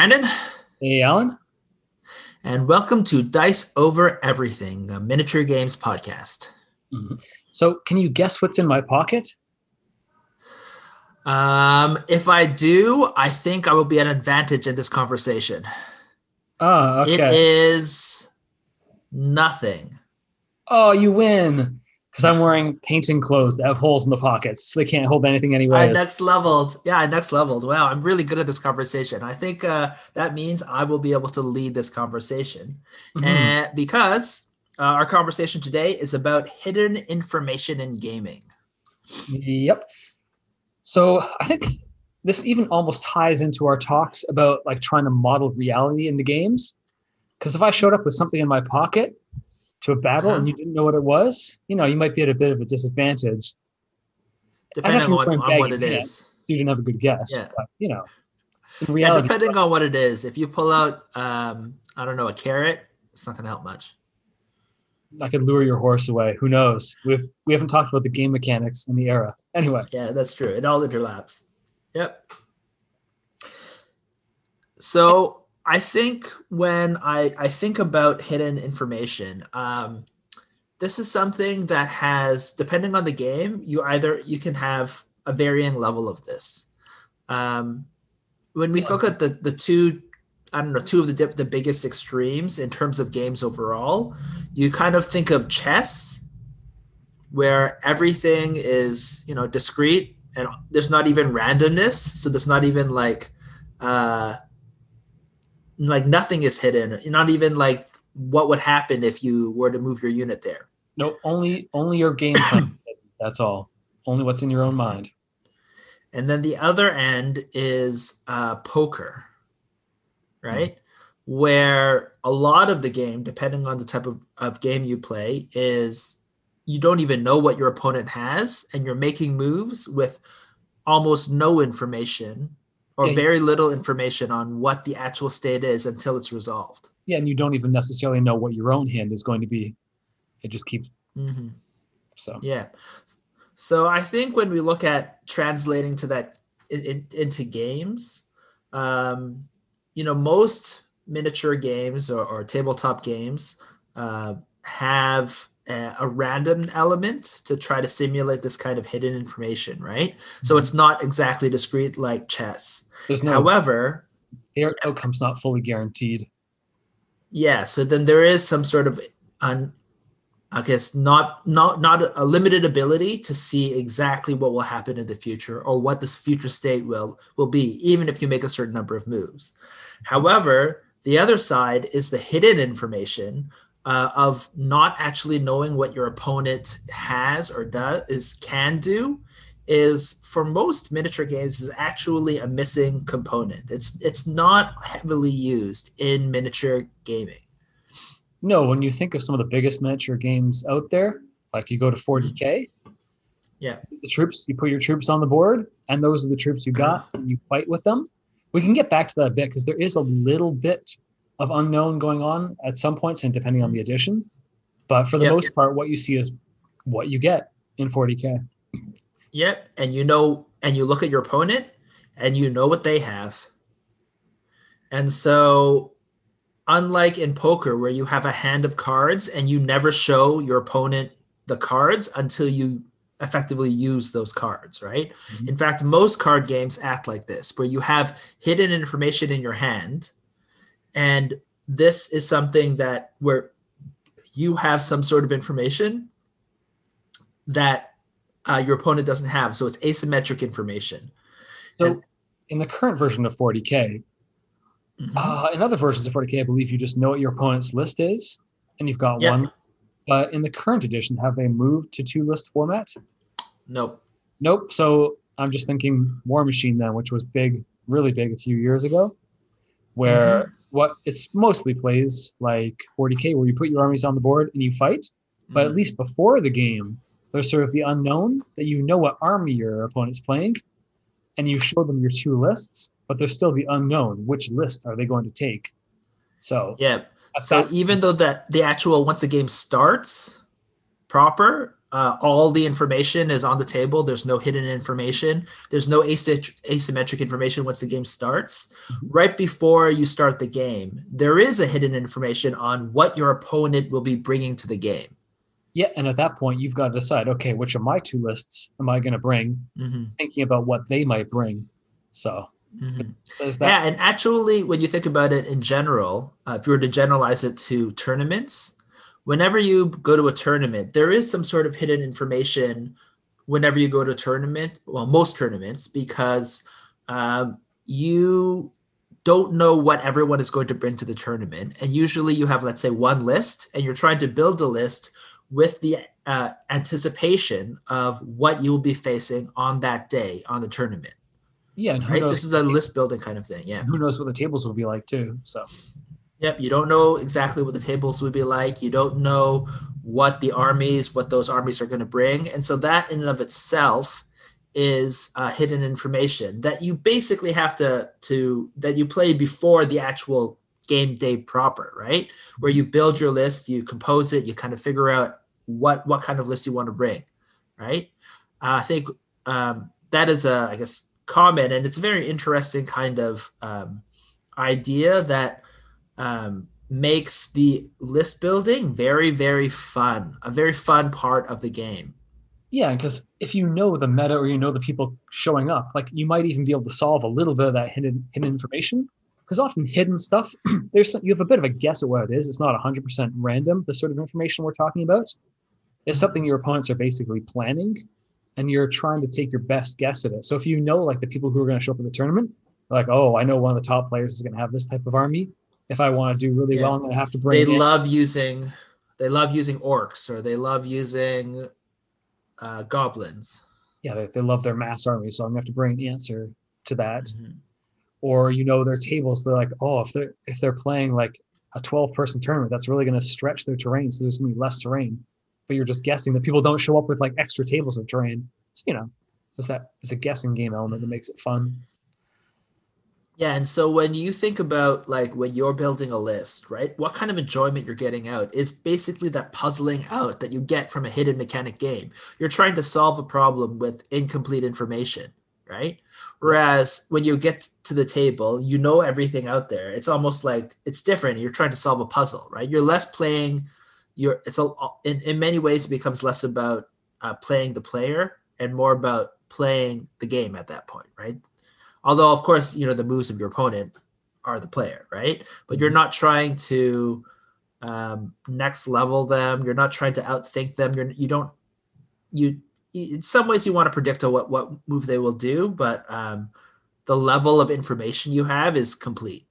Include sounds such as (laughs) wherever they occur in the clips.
Brandon. Hey, Alan. And welcome to Dice Over Everything, a miniature games podcast. Mm-hmm. So, can you guess what's in my pocket? Um, if I do, I think I will be at an advantage in this conversation. Oh, okay. It is nothing. Oh, you win. Because I'm wearing painting clothes that have holes in the pockets, so they can't hold anything anyway. I next leveled. Yeah, I next leveled. Wow, I'm really good at this conversation. I think uh, that means I will be able to lead this conversation. Mhm. And because uh, our conversation today is about hidden information in gaming. Yep. So I think this even almost ties into our talks about like trying to model reality in the games. Because if I showed up with something in my pocket to a battle and Uh-huh. you didn't know what it was, you know, you might be at a bit of a disadvantage. Depending on, on what it is. So you didn't have a good guess. Yeah. But, you know, in Yeah, depending on what it is. If you pull out, um, I don't know, a carrot, it's not going to help much. I could lure your horse away. Who knows? We've we haven't talked about the game mechanics in the era. Anyway, Yeah, that's true. It all interlaps. Yep. So I think when I, I think about hidden information, um, this is something that has, depending on the game, you either you can have a varying level of this. Um, when we look at the the two, I don't know, two of the dip, the biggest extremes in terms of games overall, you kind of think of chess, where everything is you know discrete and there's not even randomness so there's not even like uh like nothing is hidden not even like what would happen if you were to move your unit there no, only only your game plan. That's all. Only what's in your own mind. and then the other end is uh poker right where a lot of the game depending on the type of, of game you play is you don't even know what your opponent has and you're making moves with almost no information or Yeah. very little information on what the actual state is until it's resolved Yeah, and you don't even necessarily know what your own hand is going to be. It just keeps mm-hmm. so. Yeah. So I think when we look at translating to that in, in- into games, um, you know, most miniature games or, or tabletop games uh, have a, random element to try to simulate this kind of hidden information, right? So mm-hmm. it's not exactly discrete like chess. There's no However, their outcome's not fully guaranteed. yeah so then there is some sort of un, i guess not not not a limited ability to see exactly what will happen in the future or what this future state will will be even if you make a certain number of moves however the other side is the hidden information uh, of not actually knowing what your opponent has or does is can do is for most miniature games is actually a missing component. It's it's not heavily used in miniature gaming. No, when you think of some of the biggest miniature games out there, like you go to 40k, Yeah. the troops you put your troops on the board, and those are the troops you got, and you fight with them. We can get back to that a bit because there is a little bit of unknown going on at some points, and depending on the edition. But for the Yep. most part, what you see is what you get in 40k. Yep, and you know, and you look at your opponent, and you know what they have. And so, unlike in poker, where you have a hand of cards and you never show your opponent the cards until you effectively use those cards, right? Mhm. In fact, most card games act like this, where you have hidden information in your hand, and this is something that where you have some sort of information that uh, your opponent doesn't have. So it's asymmetric information. So, And- in the current version of 40k, Mhm. Uh, in other versions of 40k, I believe you just know what your opponent's list is, and you've got Yeah. one. But in the current edition, have they moved to two list format? Nope. Nope. So I'm just thinking Warmachine then, which was big, really big a few years ago, where what it's mostly plays like 40k, where you put your armies on the board and you fight. But at Mhm. least before the game, there's sort of the unknown that you know what army your opponent's playing, and you show them your two lists, but there's still the unknown. Which list are they going to take? So Yeah. So even though that the actual once the game starts proper, uh, all the information is on the table. There's no hidden information. There's no asymmetric information once the game starts. Mm-hmm. Right before you start the game, there is a hidden information on what your opponent will be bringing to the game. Yeah, and at that point, you've got to decide, okay, which of my two lists am I going to bring? Mm-hmm. Thinking about what they might bring. So Mm-hmm. Yeah, and actually, when you think about it in general, uh, if you were to generalize it to tournaments, whenever you go to a tournament, there is some sort of hidden information whenever you go to a tournament. Well, most tournaments, because um, you don't know what everyone is going to bring to the tournament. And usually you have, let's say, one list, and you're trying to build a list with the uh, anticipation of what you'll be facing on that day on the tournament. Yeah, right. This is a list building kind of thing. Yeah. Who knows what the tables will be like too? So. Yep, you don't know exactly what the tables would be like. You don't know what the armies, what those armies are going to bring, and so that in and of itself is uh, hidden information that you basically have to to that you play before the actual game day proper, right? Where you build your list, you compose it, you kind of figure out what what kind of list you want to bring, right? Uh, I think um, that is a I guess comment, and it's a very interesting kind of um, idea that um, makes the list building very, very fun, a very fun part of the game. Yeah, because if you know the meta or you know the people showing up, like you might even be able to solve a little bit of that hidden hidden information. Because often hidden stuff, (clears throat) there's some, you have a bit of a guess at what it is. It's not 100% random. The sort of information we're talking about is something your opponents are basically planning, and you're trying to take your best guess at it. So if you know like the people who are going to show up in the tournament, like, oh, I know one of the top players is going to have this type of army. If I want to do really yeah. well, I'm going to have to bring. They in. love using, they love using orcs or they love using uh, goblins. Yeah, they, they love their mass army, so I'm going to have to bring an answer to that. Mm-hmm. Or you know their tables, they're like, oh, if they're if they're playing like a 12 person tournament, that's really going to stretch their terrain, so there's going to be less terrain but you're just guessing that people don't show up with like extra tables of terrain. So, you know, it's that it's a guessing game element that makes it fun. Yeah, and so when you think about like when you're building a list, right? What kind of enjoyment you're getting out is basically that puzzling out that you get from a hidden mechanic game. You're trying to solve a problem with incomplete information, right? Whereas when you get to the table, you know everything out there. It's almost like it's different. You're trying to solve a puzzle, right? You're less playing you're it's a in, in many ways it becomes less about uh, playing the player and more about playing the game at that point right although of course you know the moves of your opponent are the player right but you're mm-hmm. not trying to um, next level them you're not trying to outthink them you're you don't you in some ways you want to predict what what move they will do but um, the level of information you have is complete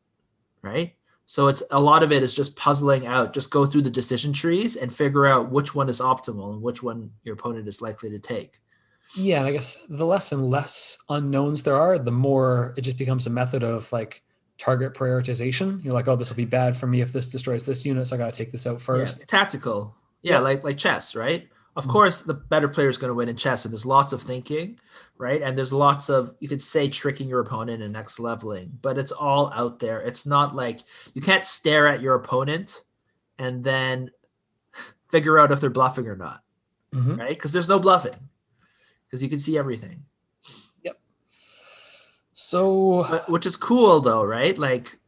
right so it's a lot of it is just puzzling out, just go through the decision trees and figure out which one is optimal and which one your opponent is likely to take. Yeah, and I guess the less and less unknowns there are, the more it just becomes a method of like target prioritization. You're like, oh, this will be bad for me if this destroys this unit, so I gotta take this out first. Yeah, tactical. Yeah, yeah, like like chess, right? Of mm-hmm. course, the better player is going to win in chess, and there's lots of thinking, right? And there's lots of you could say tricking your opponent and next leveling, but it's all out there. It's not like you can't stare at your opponent and then figure out if they're bluffing or not, mm-hmm. right? Because there's no bluffing, because you can see everything. Yep. So, but, which is cool though, right? Like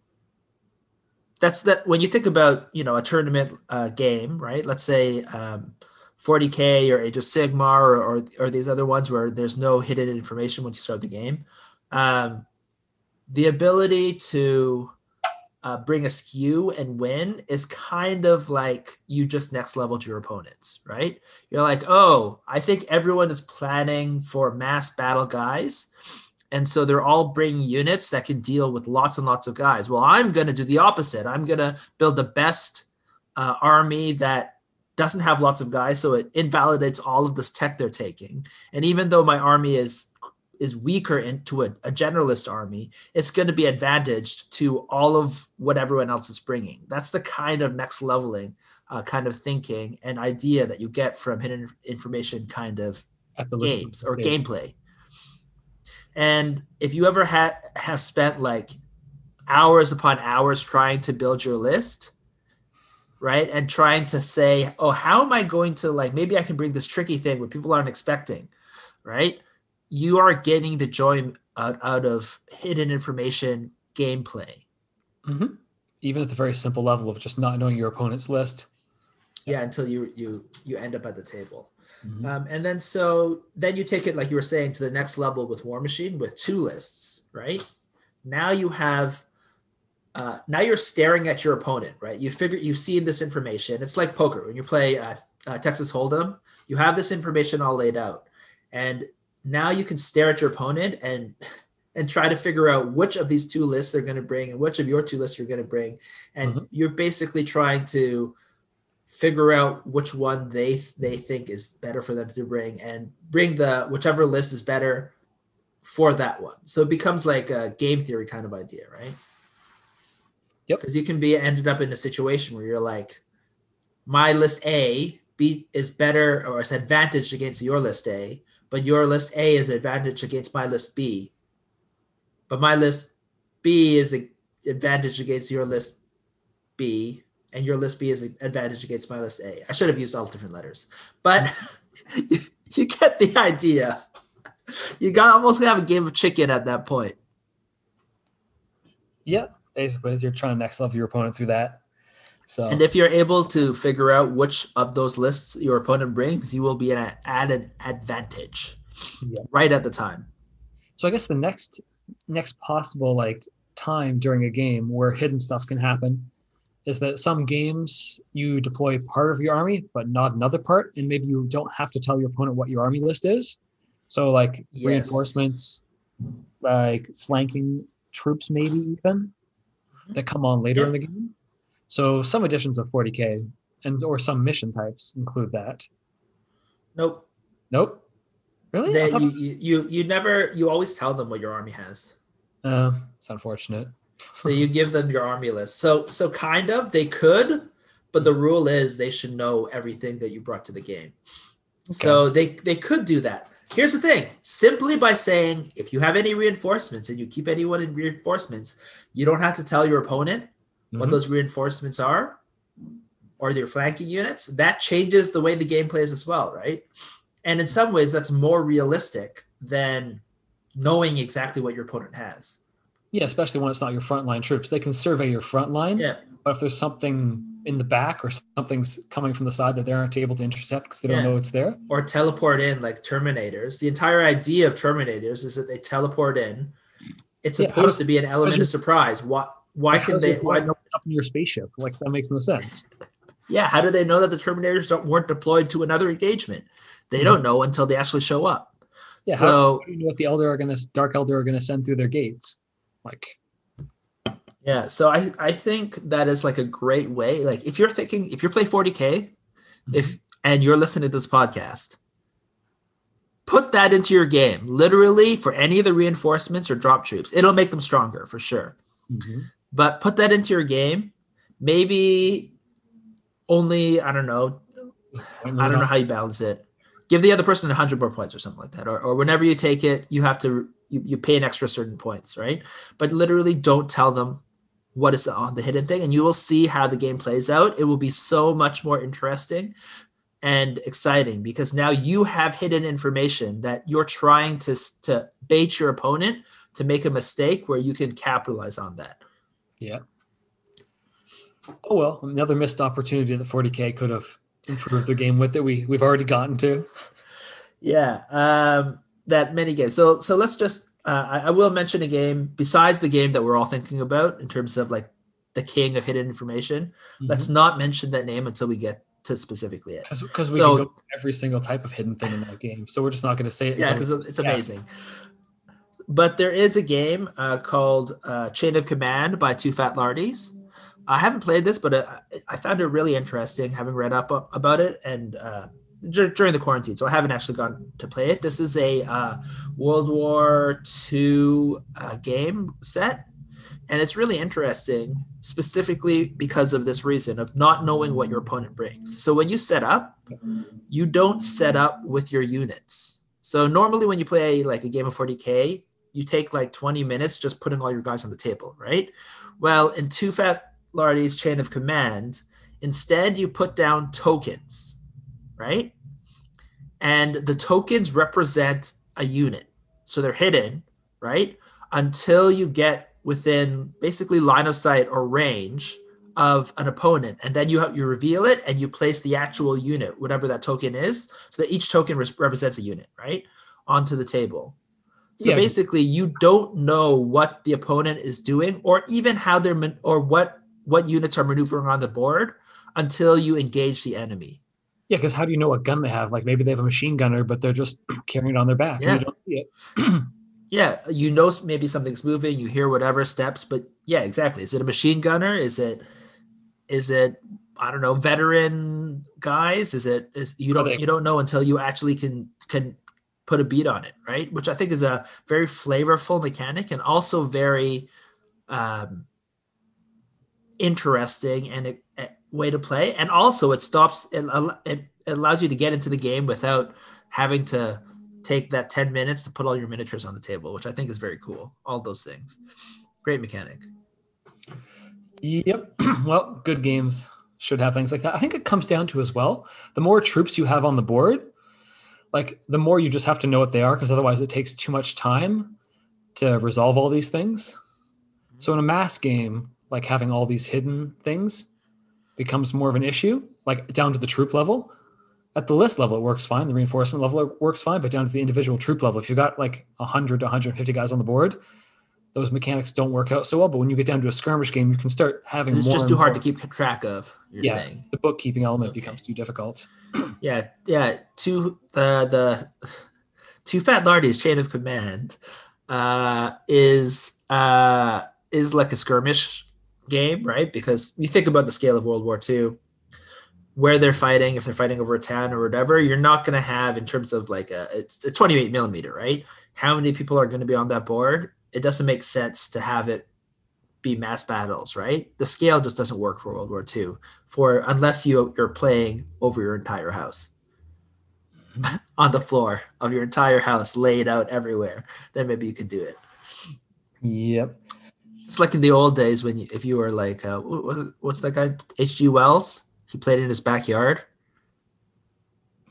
that's that when you think about you know a tournament uh, game, right? Let's say. Um, 40k or Age of Sigmar or, or, or these other ones where there's no hidden information once you start the game. Um, the ability to uh, bring a skew and win is kind of like you just next leveled your opponents, right? You're like, oh, I think everyone is planning for mass battle guys. And so they're all bringing units that can deal with lots and lots of guys. Well, I'm going to do the opposite. I'm going to build the best uh, army that doesn't have lots of guys, so it invalidates all of this tech they're taking. And even though my army is is weaker into a, a generalist army, it's going to be advantaged to all of what everyone else is bringing. That's the kind of next leveling uh, kind of thinking and idea that you get from hidden information kind of games or gameplay. And if you ever had have spent like hours upon hours trying to build your list, right? And trying to say, oh, how am I going to like maybe I can bring this tricky thing where people aren't expecting, right? You are getting the joy out, out of hidden information gameplay. Mm-hmm. Even at the very simple level of just not knowing your opponent's list. Yeah, until you you you end up at the table. Mhm. Um, and then so then you take it like you were saying to the next level with Warmachine with two lists, right? Now you have uh, now you're staring at your opponent, right? You figure you've seen this information. It's like poker when you play uh, uh, Texas Hold'em. You have this information all laid out, and now you can stare at your opponent and (laughs) and try to figure out which of these two lists they're going to bring and which of your two lists you're going to bring, and Mhm. you're basically trying to figure out which one they they think is better for them to bring and bring the whichever list is better for that one. So it becomes like a game theory kind of idea, right? Yep. Because you can be ended up in a situation where you're like, my list A B is better or is advantaged against your list A, but your list A is an advantage against my list B. But my list B is an advantage against your list B, and your list B is an advantage against my list A. I should have used all different letters, but (laughs) you, get the idea. You got almost gonna have a game of chicken at that point. Yeah, basically, you're trying to next level your opponent through that. So And if you're able to figure out which of those lists your opponent brings, you will be at an advantage Yeah. right at the time. So I guess the next next possible like time during a game where hidden stuff can happen is that some games you deploy part of your army but not another part and maybe you don't have to tell your opponent what your army list is. So like Yes. reinforcements like flanking troops maybe even mm-hmm. that come on later Yeah. in the game. So some editions of 40k and or some mission types include that. Nope. Nope. Really? I They, you, was- you, you never you always tell them what your army has. uh, it's unfortunate. So you (laughs) give them your army list. So so kind of they could, but the rule is they should know everything that you brought to the game. So they they could do that. Here's the thing: simply by saying if you have any reinforcements and you keep anyone in reinforcements, you don't have to tell your opponent what Mhm. those reinforcements are or their flanking units. That changes the way the game plays as well, right? And in some ways, that's more realistic than knowing exactly what your opponent has. Yeah, especially when it's not your frontline troops. They can survey your frontline, Yeah. but if there's something in the back or something's coming from the side that they aren't able to intercept because they don't know it's there. or teleport in like Terminators. The entire idea of Terminators is that they teleport in. It's Yeah, supposed to be an element your- of surprise. Why? Why can they? Why? what's up in your spaceship? Like that makes no sense. Yeah. How do they know that the Terminators don't, weren't deployed to another engagement? They Mhm. don't know until they actually show up. Yeah, so How do you know what the Eldar are gonna Dark Eldar are gonna send through their gates? Like Yeah, so I I think that is like a great way. Like if you're thinking if you're playing 40k, if and you're listening to this podcast, put that into your game. Literally for any of the reinforcements or drop troops, it'll make them stronger for sure. Mhm. But put that into your game. Maybe only I don't know. I don't know how you balance it. Give the other person 100 more points or something like that. Or, or whenever you take it, you have to you, you pay an extra certain points, right? But literally don't tell them what is on the hidden thing and you will see how the game plays out. It will be so much more interesting and exciting because now you have hidden information that you're trying to to bait your opponent to make a mistake where you can capitalize on that. Yeah. Oh well, another missed opportunity that 40k could have improved their game with that we we've already gotten to. Yeah, um, that mini game. So so let's just uh, I, I will mention a game besides the game that we're all thinking about in terms of like the king of hidden information. Let's not mention that name until we get to specifically it. because we So- can go every single type of hidden thing in that game. So we're just not going to say it. Yeah, because it's yeah. amazing. But there is a game uh, called uh, Chain of Command by Too Fat Lardies. I haven't played this, but uh, I found it really interesting, having read up about it and uh, dur- during the quarantine. So I haven't actually gone to play it. This is a uh, World War II uh, game set, and it's really interesting, specifically because of this reason of not knowing what your opponent brings. So when you set up, you don't set up with your units. So normally when you play like a game of 40k, you take like 20 minutes just putting all your guys on the table, right? Well, in Too Fat Lardies' Chain of Command, Instead, you put down tokens, right? And the tokens represent a unit. So they're hidden, right? Until you get within basically line of sight or range of an opponent and then you have you reveal it and you place the actual unit whatever that token is so that each token res- represents a unit right onto the table so Yeah. basically you don't know what the opponent is doing or even how they're man- or what what units are maneuvering on the board until you engage the enemy Yeah, because how do you know what gun they have? Like maybe they have a machine gunner, but they're just (clears throat) carrying it on their back. and Yeah. You don't see it. (clears throat) yeah you know maybe something's moving you hear whatever steps but yeah exactly is it a machine gunner is it is it i don't know veteran guys is it is you don't you don't know until you actually can can put a beat on it right which i think is a very flavorful mechanic and also very um interesting and a, a way to play and also it stops it, it it allows you to get into the game without having to take that 10 minutes to put all your miniatures on the table, which I think is very cool. All those things. Great mechanic. Yep. (clears throat) well, good games should have things like that. I think it comes down to as well the more troops you have on the board, like the more you just have to know what they are, because otherwise it takes too much time to resolve all these things. So in a mass game, like having all these hidden things becomes more of an issue, like down to the troop level. At the list level, it works fine. The reinforcement level works fine, but down to the individual troop level, if you've got like 100 to 150 guys on the board, those mechanics don't work out so well. But when you get down to a skirmish game, you can start having It's just too hard more- to keep track of, you're yeah, saying. the bookkeeping element Okay. becomes too difficult. (clears throat) Yeah, yeah. Two the the (laughs) Too Fat Lardies chain of command uh is uh is like a skirmish game, right? Because you think about the scale of World War II, where they're fighting, if they're fighting over a town or whatever, you're not gonna have in terms of like a it's a 28 millimeter, right? How many people are gonna be on that board? It doesn't make sense to have it be mass battles, right? The scale just doesn't work for World War II for unless you you're playing over your entire house (laughs) on the floor of your entire house laid out everywhere then maybe you could do it Yep. it's like in the old days when you, if you were like uh, what, what- what's that guy hg wells he played in his backyard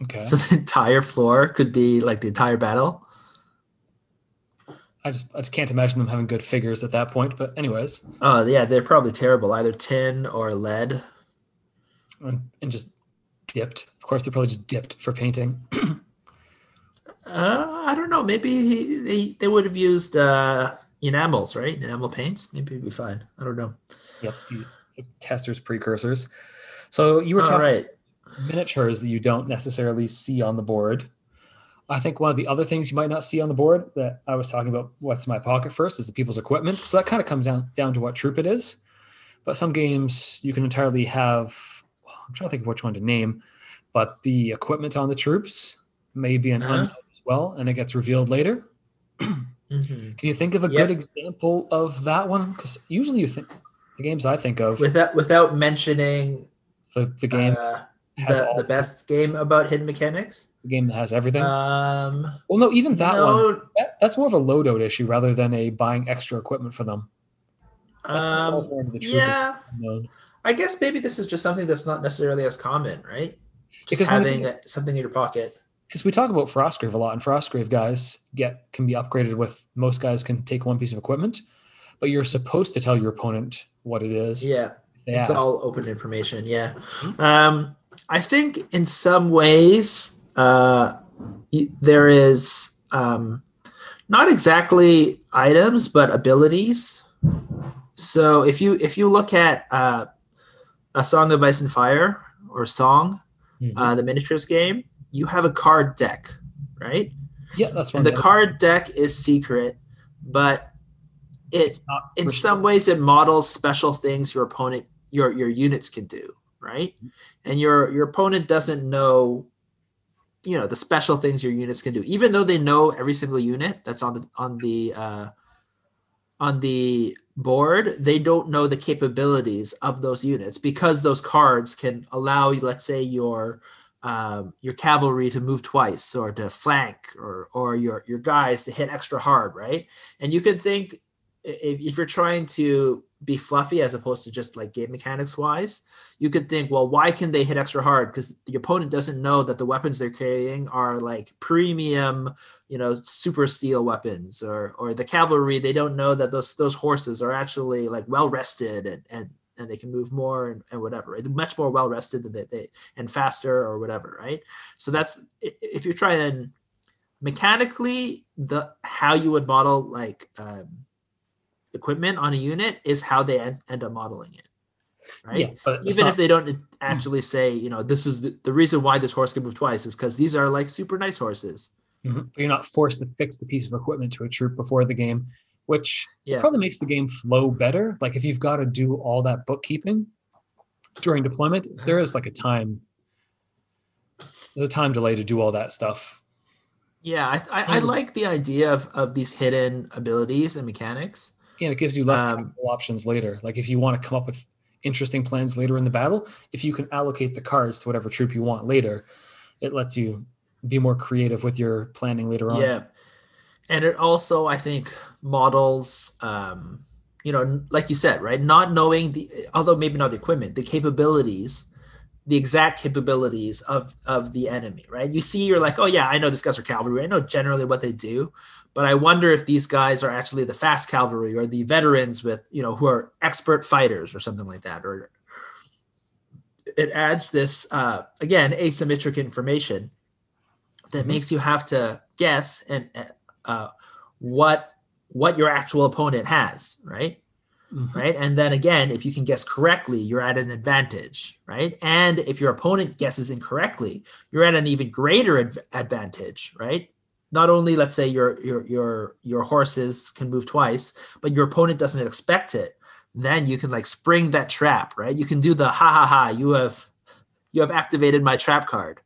Okay. so (laughs) the entire floor could be like the entire battle I just I just can't imagine them having good figures at that point. But anyways, oh yeah they're probably terrible either tin or lead and, and just dipped. Of course, they're probably just dipped for painting. (clears throat) uh, i don't know maybe he, they, they would have used uh, enamels right enamel paints maybe it'd be fine i don't know yep. The, the Testors precursors. So you were talking right miniatures that you don't necessarily see on the board. I think one of the other things you might not see on the board that I was talking about, what's in my pocket first, is the people's equipment. So that kind of comes down down to what troop it is. But some games you can entirely have. I'm trying to think of which one to name, but the equipment on the troops may be an Uh-huh. unknown as well, and it gets revealed later. (clears throat) Mhm. Can you think of a Yep. good example of that one? Because usually you think the games I think of, without without mentioning the, the game, uh, the, the best game about hidden mechanics. the game that has everything. Um, well, no, even that one. That, that's more of a loadout issue rather than a buying extra equipment for them. Um, falls more into the yeah. I guess maybe this is just something that's not necessarily as common, right? Just Because having uh, something in your pocket. Because we talk about Frostgrave a lot, and Frostgrave guys get can be upgraded with most guys can take one piece of equipment, but you're supposed to tell your opponent what it is. Yeah, it's ask. all open information. Yeah, um, I think in some ways uh, there is um, not exactly items, but abilities. So if you if you look at uh, a Song of Ice and Fire or Song, Mhm. uh, the miniatures game, you have a card deck, right? yeah, that's. And the card deck is secret, but it in some ways it models special things your opponent your your units can do, right? And your your opponent doesn't know you know the special things your units can do even though they know every single unit that's on the on the uh on the board they don't know the capabilities of those units because those cards can allow let's say your um, your cavalry to move twice or to flank or or your your guys to hit extra hard right and you can think if, if you're trying to be fluffy as opposed to just like game mechanics wise, you could think, well, why can they hit extra hard? Because the opponent doesn't know that the weapons they're carrying are like premium, you know, super steel weapons, or or the cavalry. They don't know that those those horses are actually like well rested and and and they can move more and, and whatever. Much more well rested than they, they and faster or whatever, right? So that's if you're trying mechanically the how you would model like um, equipment on a unit is how they end, end up modeling it right? Yeah, even not, if they don't actually say you know this is the, the reason why this horse can move twice is because these are like super nice horses. Mm-hmm. you're not forced to fix the piece of equipment to a troop before the game which yeah. probably makes the game flow better. Like if you've got to do all that bookkeeping during deployment there is like a time there's a time delay to do all that stuff. Yeah i, I, I like the idea of, of these hidden abilities and mechanics and it gives you less um, options later. Like if you want to come up with interesting plans later in the battle, if you can allocate the cards to whatever troop you want later, it lets you be more creative with your planning later on. Yeah. And it also, I think, models, um, you know, like you said, right? Not knowing the, although maybe not the equipment, the capabilities, the exact capabilities of of the enemy, right? You see, you're like, oh yeah, I know these guys are cavalry. I know generally what they do, but I wonder if these guys are actually the fast cavalry or the veterans with you know who are expert fighters or something like that. Or it adds this uh, again asymmetric information that mm-hmm. makes you have to guess and uh, what what your actual opponent has, right? Mm-hmm. Right. And then again, if you can guess correctly, you're at an advantage, right? And if your opponent guesses incorrectly, you're at an even greater adv- advantage, right? not only let's say your your your your horses can move twice, but your opponent doesn't expect it, then you can like spring that trap, right? You can do the ha ha ha. You have you have activated my trap card,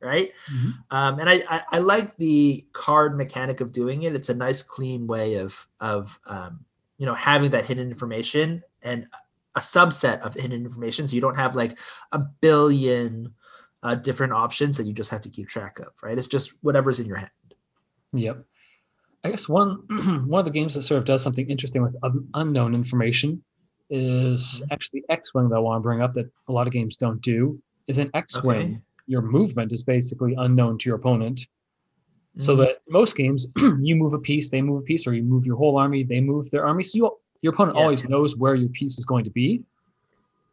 right? Mm-hmm. Um, and I, I, I like the card mechanic of doing it. It's a nice clean way of of um, you know having that hidden information and a subset of hidden information, so you don't have like a billion uh, different options that you just have to keep track of, right? It's just whatever's in your hand. Yep. I guess one (clears throat) one of the games that sort of does something interesting with unknown information is mm-hmm. actually X-wing that I want to bring up that a lot of games don't do. Is in X-wing, okay. your movement is basically unknown to your opponent. Mm-hmm. So that most games, (clears throat) you move a piece, they move a piece, or you move your whole army, they move their army. So you, your opponent yeah. always knows where your piece is going to be.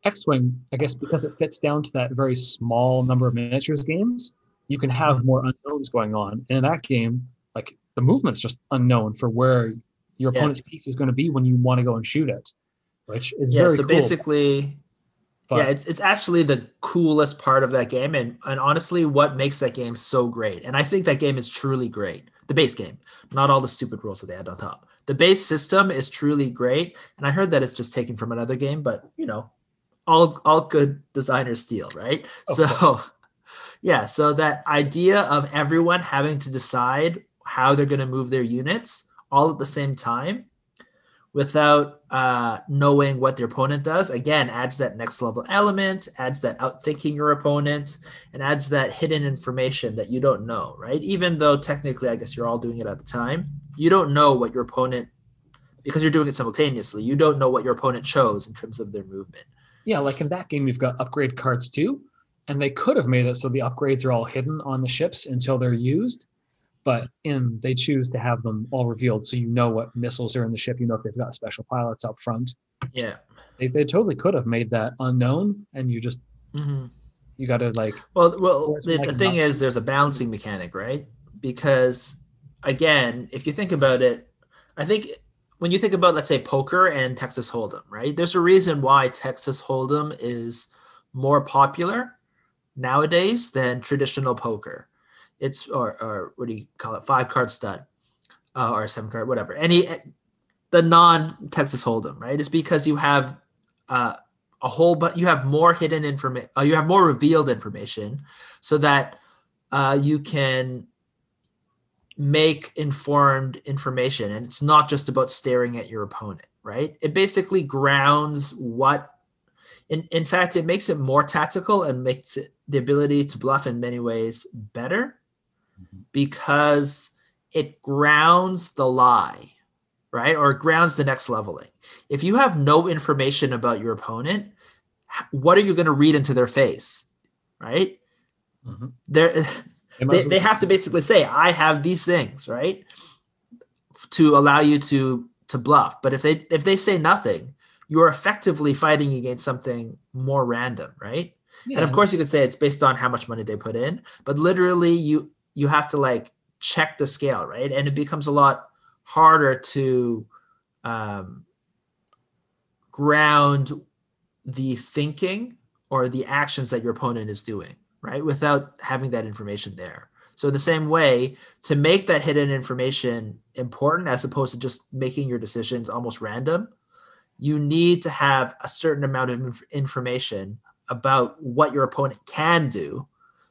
X-wing, I guess, because it fits down to that very small number of miniatures games, you can have mm-hmm. more unknowns going on. And in that game, like the movement's just unknown for where your yeah. opponent's piece is going to be when you want to go and shoot it, which is yeah. so cool. basically, but, yeah, it's it's actually the coolest part of that game, and and honestly, what makes that game so great. And I think that game is truly great. The base game, not all the stupid rules that they add on top. The base system is truly great, and I heard that it's just taken from another game, but you know, all all good designers steal, right? Okay. So. (laughs) Yeah, so that idea of everyone having to decide how they're going to move their units all at the same time without uh, knowing what their opponent does again adds that next level element adds that outthinking your opponent and adds that hidden information that you don't know right? Even though technically i guess you're all doing it at the time you don't know what your opponent because you're doing it simultaneously you don't know what your opponent chose in terms of their movement. Yeah like in that game you've got upgrade cards too and they could have made it so the upgrades are all hidden on the ships until they're used but in they choose to have them all revealed so you know what missiles are in the ship you know if they've got special pilots up front. Yeah. They, they totally could have made that unknown and you just mm-hmm. you got to like well well the, the thing is there's a balancing mechanic right? Because again if you think about it i think when you think about let's say poker and texas hold'em right? There's a reason why texas hold'em is more popular nowadays than traditional poker it's or or what do you call it? Five card stud uh, or seven card, whatever. Any the non Texas Hold'em, right? Is because you have uh, a whole, but you have more hidden information. Uh, you have more revealed information, so that uh, you can make informed information, and it's not just about staring at your opponent, right? It basically grounds what. In, in fact, it makes it more tactical and makes it the ability to bluff in many ways better because it grounds the lie, right? Or grounds the next leveling. If you have no information about your opponent, what are you going to read into their face, right? Mm-hmm. They're, they, (laughs) they, they have to basically say, I have these things, right? To allow you to to bluff. But if they if they say nothing, you are effectively fighting against something more random, right? Yeah. And of course you could say it's based on how much money they put in, but literally you you have to like check the scale, right? And it becomes a lot harder to um, ground the thinking or the actions that your opponent is doing, right? Without having that information there. So in the same way, to make that hidden information important as opposed to just making your decisions almost random, you need to have a certain amount of information about what your opponent can do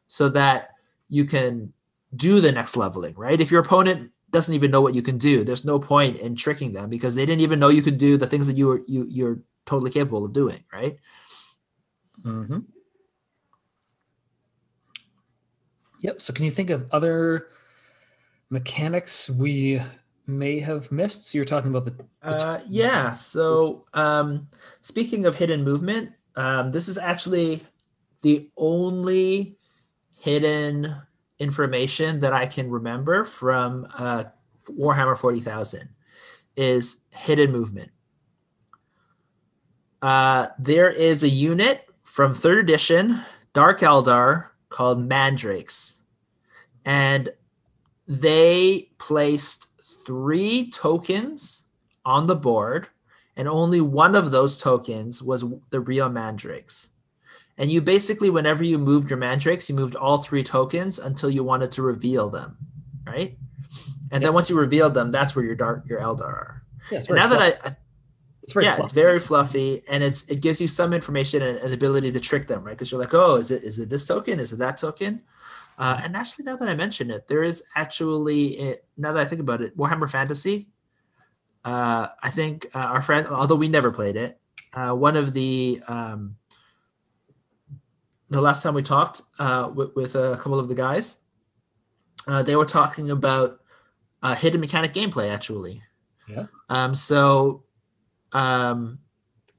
so that you can do the next leveling, right? If your opponent doesn't even know what you can do, there's no point in tricking them because they didn't even know you could do the things that you were you you're totally capable of doing, right? Mm-hmm. Yep. So, can you think of other mechanics we may have missed? So, you're talking about the. the uh, yeah. So, um, speaking of hidden movement, um, this is actually the only hidden information that I can remember from uh, Warhammer 40,000 is hidden movement. Uh, there is a unit from third edition, Dark Eldar, called Mandrakes. And they placed three tokens on the board, and only one of those tokens was the real Mandrakes. And you basically, whenever you moved your Mandrakes, you moved all three tokens until you wanted to reveal them, right? And yep. then once you revealed them, that's where your dark your Eldar are. Yeah, now fluffy. that I, it's very yeah, fluffy. it's very fluffy, and it's it gives you some information and an ability to trick them, right? Because you're like, oh, is it is it this token? Is it that token? Uh, and actually, now that I mention it, there is actually it, now that I think about it, Warhammer Fantasy. Uh, I think uh, our friend, although we never played it, uh, one of the um, the last time we talked uh, with, with, a couple of the guys, uh, they were talking about uh, hidden mechanic gameplay actually. Yeah. Um, so um,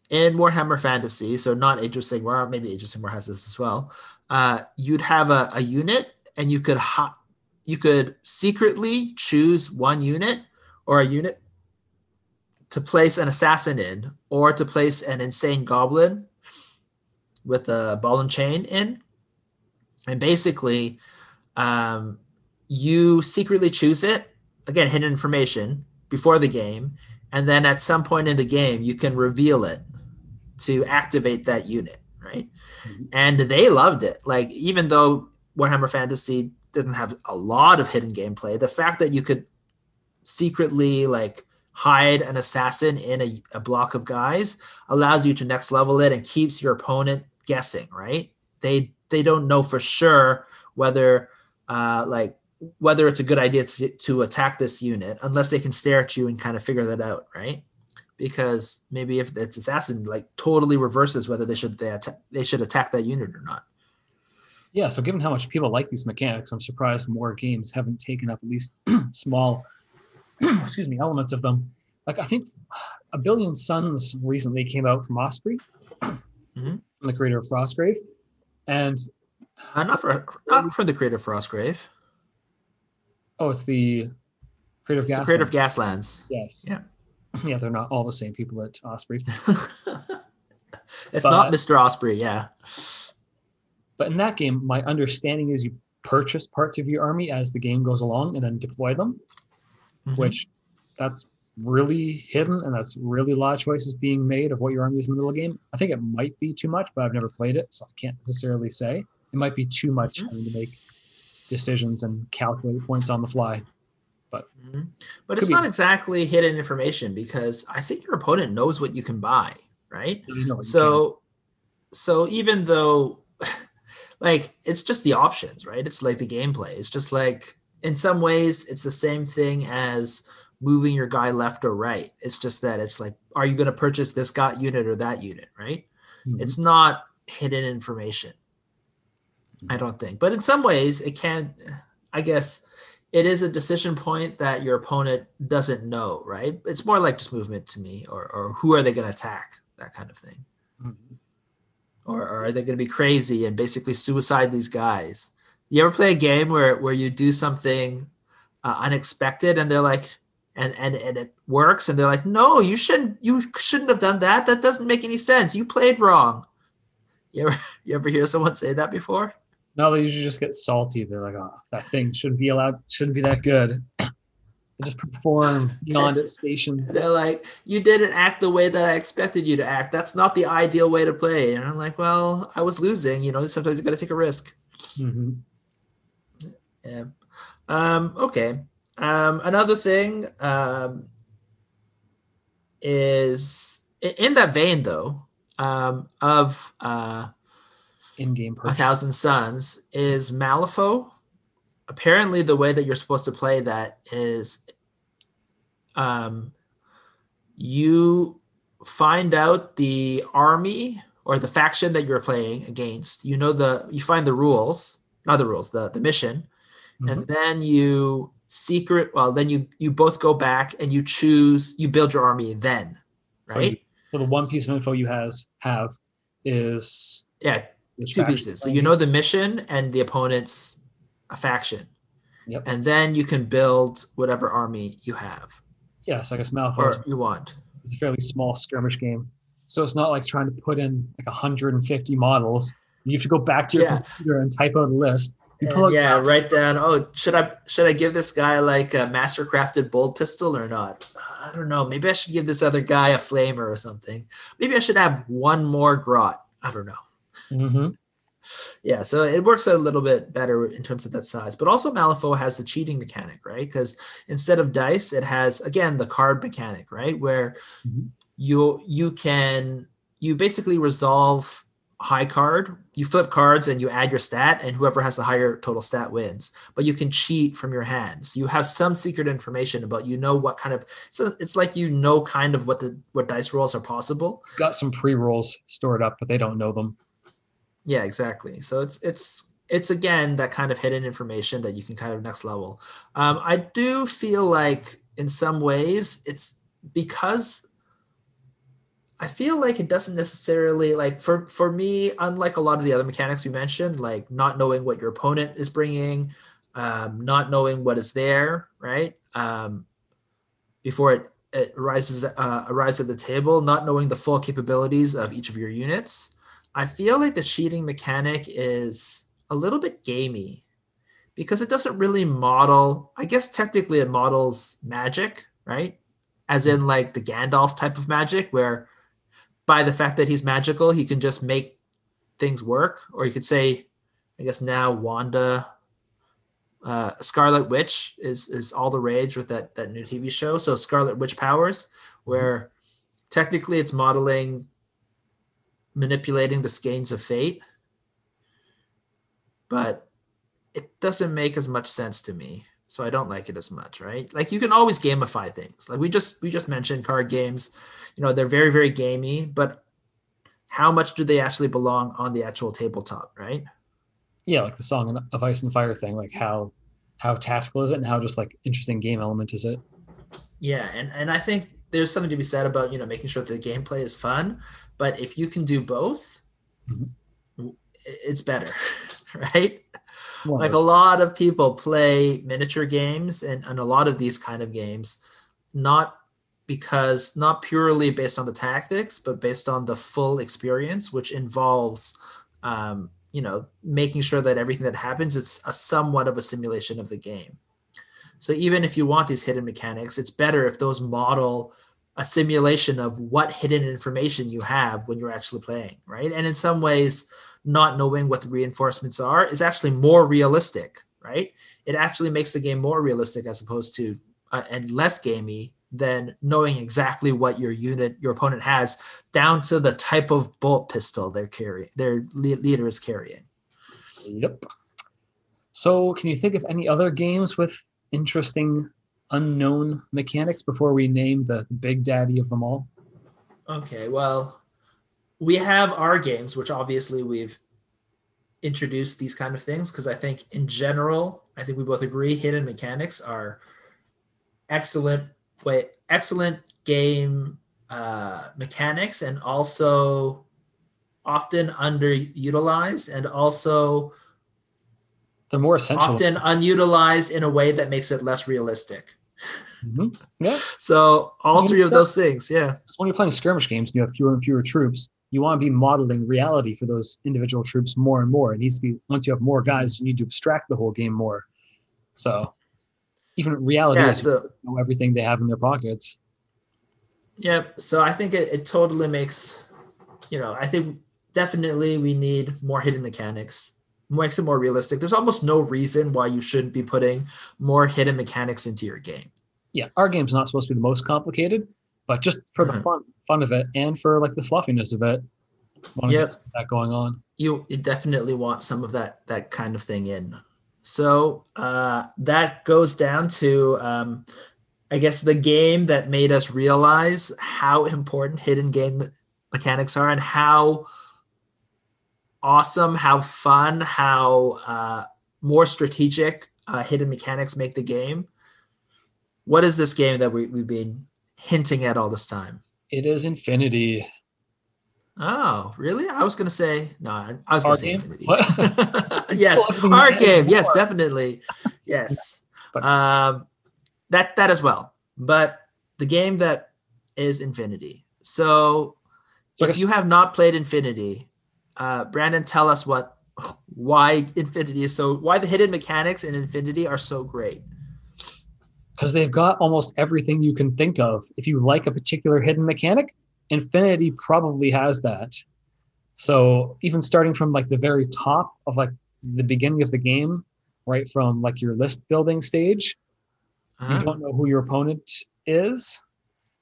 in Warhammer Fantasy, so not Age of Sigmar, maybe Age of Sigmar has this as well. Uh, you'd have a, a unit, and you could ha- you could secretly choose one unit or a unit to place an assassin in, or to place an insane goblin with a ball and chain in. And basically, um, you secretly choose it. Again, hidden information before the game. And then at some point in the game, you can reveal it to activate that unit, right? Mm-hmm. And they loved it. Like, even though Warhammer Fantasy didn't have a lot of hidden gameplay, the fact that you could secretly, like, hide an assassin in a, a block of guys allows you to next level it and keeps your opponent guessing, right? They they don't know for sure whether uh, like whether it's a good idea to, to attack this unit unless they can stare at you and kind of figure that out, right? Because maybe if it's assassin, like totally reverses whether they should they, atta- they should attack that unit or not. Yeah, so given how much people like these mechanics, I'm surprised more games haven't taken up at least (clears throat) small, (clears throat) excuse me, elements of them. Like I think a billion suns recently came out from Osprey. Mm-hmm the creator of Frostgrave, and uh, not for not for the creator of Frostgrave. Oh, it's the creator of Gaslands. The creator of Gaslands. Yes. Yeah. (laughs) Yeah, they're not all the same people at Osprey. (laughs) it's but, not Mr. Osprey, yeah. But in that game, my understanding is you purchase parts of your army as the game goes along and then deploy them, mm-hmm. which that's really hidden and that's really a lot of choices being made of what your army is in the middle of the game. I think it might be too much, but I've never played it, so I can't necessarily say. It might be too much mm-hmm. having to make decisions and calculate points on the fly. But mm-hmm. but it's not exactly hidden information because I think your opponent knows what you can buy, right? You know so so even though (laughs) like it's just the options, right? It's like the gameplay. It's just like in some ways it's the same thing as moving your guy left or right. It's just that it's like, are you going to purchase this got unit or that unit, right? Mm-hmm. It's not hidden information. I don't think, but in some ways it can. I guess it is a decision point that your opponent doesn't know, right? It's more like just movement to me, or or who are they going to attack, that kind of thing, Mhm. or, or are they going to be crazy and basically suicide these guys? You ever play a game where where you do something uh, unexpected and they're like, and and and it works, and they're like, no, you shouldn't, you shouldn't have done that. That doesn't make any sense. You played wrong. You ever (laughs) you ever hear someone say that before? No, they usually just get salty. They're like, oh, that thing shouldn't be allowed, shouldn't be that good. They just perform beyond its station. They're like, you didn't act the way that I expected you to act. That's not the ideal way to play. And I'm like, well, I was losing. You know, sometimes you got to take a risk. hmm Yeah. Um, okay. Um, another thing um, is in that vein, though, um, of uh, In-game A. Thousand Suns is Malifaux. Apparently, the way that you're supposed to play that is um, you find out the army or the faction that you're playing against. You know the you find the rules, not the rules, the the mission, and then you secret. Well, then you you both go back and you choose. You build your army then, So right? you- So the one piece of info you has have is yeah, two pieces. So you're know the mission and the opponent's a faction. Yep. And then you can build whatever army you have. Yeah, so I guess Malifaux or you want. it's a fairly small skirmish game. So it's not like trying to put in like 150 models. You have to go back to your Yeah. computer and type out a list. And pull yeah, write down. Oh, should I should I give this guy like a mastercrafted bolt pistol or not? I don't know. Maybe I should give this other guy a flamer or something. Maybe I should have one more grot. I don't know. Mhm. Yeah, so it works a little bit better in terms of that size. But also Malifaux has the cheating mechanic, right? Because instead of dice, it has again the card mechanic, right? Where Mhm. you you can you basically resolve high card, you flip cards and you add your stat, and whoever has the higher total stat wins. But you can cheat from your hands. You have some secret information about you know what kind of so it's like you know kind of what the what dice rolls are possible. Got some pre rolls stored up, but they don't know them. Yeah, exactly. So it's it's it's again that kind of hidden information that you can kind of next level. Um, I do feel like in some ways it's because I feel like it doesn't necessarily like for for me, unlike a lot of the other mechanics we mentioned, like not knowing what your opponent is bringing, um, not knowing what is there, right? Um, before it it rises uh, arrives at the table, not knowing the full capabilities of each of your units. I feel like the cheating mechanic is a little bit gamey because it doesn't really model. I guess technically it models magic, right? As in like the Gandalf type of magic, where by the fact that he's magical, he can just make things work. Or you could say, I guess now Wanda, uh, Scarlet Witch is is all the rage with that that new TV show. So Scarlet Witch powers, where technically it's modeling manipulating the skeins of fate, but it doesn't make as much sense to me. So I don't like it as much, right? Like you can always gamify things. Like we just we just mentioned card games, you know, they're very very gamey, but how much do they actually belong on the actual tabletop, right? Yeah, like the song of Ice and Fire thing. Like how how tactical is it, and how just like interesting game element is it? Yeah, and and I think there's something to be said about you know making sure that the gameplay is fun, but if you can do both, Mhm. it's better, (laughs) right? Well, like a lot of people play miniature games and, and a lot of these kind of games not because not purely based on the tactics but based on the full experience which involves um, you know making sure that everything that happens is a somewhat of a simulation of the game so even if you want these hidden mechanics it's better if those model a simulation of what hidden information you have when you're actually playing right and in some ways not knowing what the reinforcements are is actually more realistic, right? It actually makes the game more realistic as opposed to uh, and less gamey than knowing exactly what your unit, your opponent has, down to the type of bolt pistol they're carrying, their leader is carrying. Yep. So, can you think of any other games with interesting unknown mechanics before we name the big daddy of them all? Okay, well, we have our games, which obviously we've introduced these kind of things because I think in general I think we both agree hidden mechanics are excellent way excellent game uh, mechanics and also often underutilized and also They're more essential. often unutilized in a way that makes it less realistic. Mhm. (laughs) Yeah. So all three of those things, yeah. So when you're playing skirmish games and you have fewer and fewer troops, you want to be modeling reality for those individual troops more and more. It needs to be once you have more guys, you need to abstract the whole game more. So even reality Yeah, so know everything they have in their pockets. Yep. So I think it, it totally makes, you know, I think definitely we need more hidden mechanics, makes it more realistic. There's almost no reason why you shouldn't be putting more hidden mechanics into your game. Yeah, our game's not supposed to be the most complicated, but just for the Mhm. fun fun of it and for like the fluffiness of it, want Yep. that going on. You, you definitely want some of that that kind of thing in. So uh, that goes down to, um, I guess, the game that made us realize how important hidden game mechanics are and how awesome, how fun, how uh, more strategic uh, hidden mechanics make the game. What is this game that we, we've been hinting at all this time? It is Infinity. Oh, really? I was gonna say no. I I was gonna Our say. (laughs) (laughs) Yes, our game. Yes, definitely. (laughs) Yes, um, that that as well. But the game that is Infinity. So, But if you have not played Infinity, uh, Brandon, tell us what why Infinity is so why the hidden mechanics in Infinity are so great. because they've got almost everything you can think of. If you like a particular hidden mechanic, Infinity probably has that. So even starting from like the very top of like the beginning of the game, right from like your list building stage, you Uh-huh. don't know who your opponent is.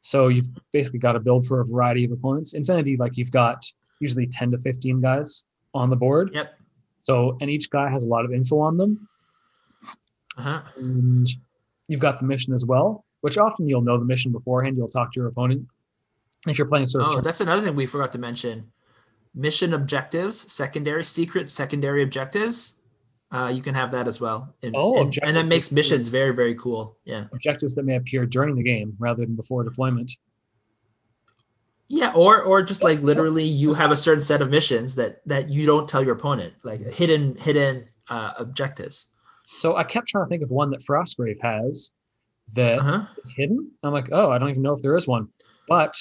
So you've basically got to build for a variety of opponents. Infinity, like you've got usually 10 to 15 guys on the board. Yep. So, and each guy has a lot of info on them Uh-huh. and you've got the mission as well, which often you'll know the mission beforehand. You'll talk to your opponent. If you're playing sort of Oh, that's another thing we forgot to mention. Mission objectives, secondary, secret secondary objectives. Uh, you can have that as well. And, Oh, and, and that makes missions very, very cool. Yeah. objectives that may appear during the game rather than before deployment. Yeah, or or just like literally you have a certain set of missions that that you don't tell your opponent, like hidden hidden uh, objectives. So I kept trying to think of one that Frostgrave has that is Uh-huh. hidden. I'm like, oh, I don't even know if there is one. But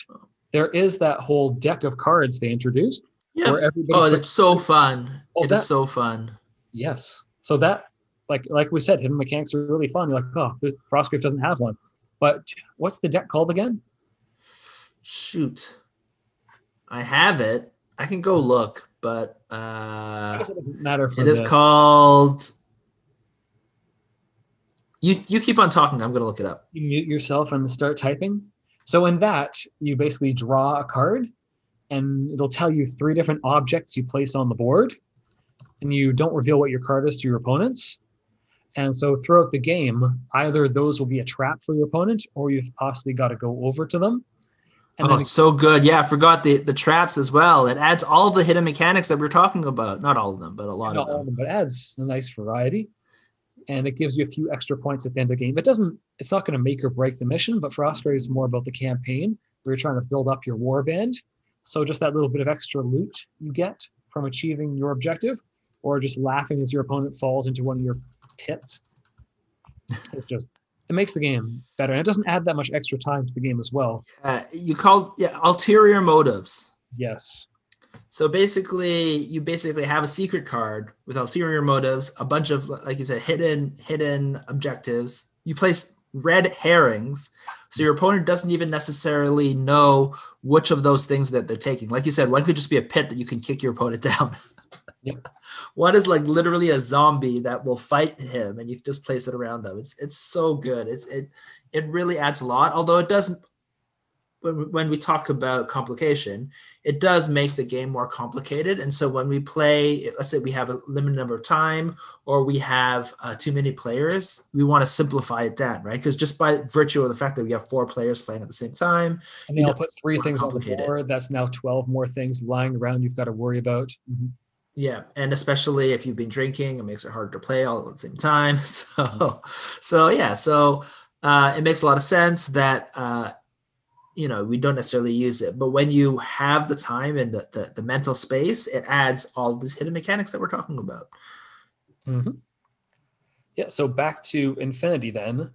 there is that whole deck of cards they introduced Yeah. where everybody Oh, it's so fun. Oh, It is that- so fun. Yes. So that, like, like we said, hidden mechanics are really fun. You're like, oh, Frostgrave doesn't have one. But what's the deck called again? Shoot. I have it. I can go look, but uh it doesn't matter for it is the- called You you keep on talking. I'm going to look it up. you mute yourself and start typing. So in that, you basically draw a card, and it'll tell you three different objects you place on the board, and you don't reveal what your card is to your opponents. And so throughout the game, either those will be a trap for your opponent, or you've possibly got to go over to them. And oh, it's so good. Yeah, I forgot the the traps as well. It adds all the hidden mechanics that we're talking about. Not all of them, but a lot not of all them. of them, but adds a nice variety. And it gives you a few extra points at the end of the game. It doesn't, it's not going to make or break the mission, but Frostgrave it's more about the campaign where you're trying to build up your war band. So just that little bit of extra loot you get from achieving your objective, or just laughing as your opponent falls into one of your pits. (laughs) It's just it makes the game better. And it doesn't add that much extra time to the game as well. Uh, you called yeah ulterior motives. Yes. So basically, you basically have a secret card with ulterior motives, a bunch of like you said, hidden hidden objectives. You place red herrings, so your opponent doesn't even necessarily know which of those things that they're taking. Like you said, one could just be a pit that you can kick your opponent (laughs) down. Yep. One is like literally a zombie that will fight him, and you just place it around them. It's it's so good. It's it it really adds a lot. Although it doesn't when, when we talk about complication, it does make the game more complicated. And so when we play, let's say we have a limited number of time or we have uh, too many players, we want to simplify it down, right? Because just by virtue of the fact that we have four players playing at the same time, And You I'll put three things on the board. That's now 12 more things lying around you've got to worry about. Mhm. Yeah, and especially if you've been drinking, it makes it hard to play all at the same time. (laughs) So, so yeah, so uh, it makes a lot of sense that uh, you know we don't necessarily use it, but when you have the time and the the, the mental space, it adds all these hidden mechanics that we're talking about. Mm-hmm. Yeah. So back to Infinity then.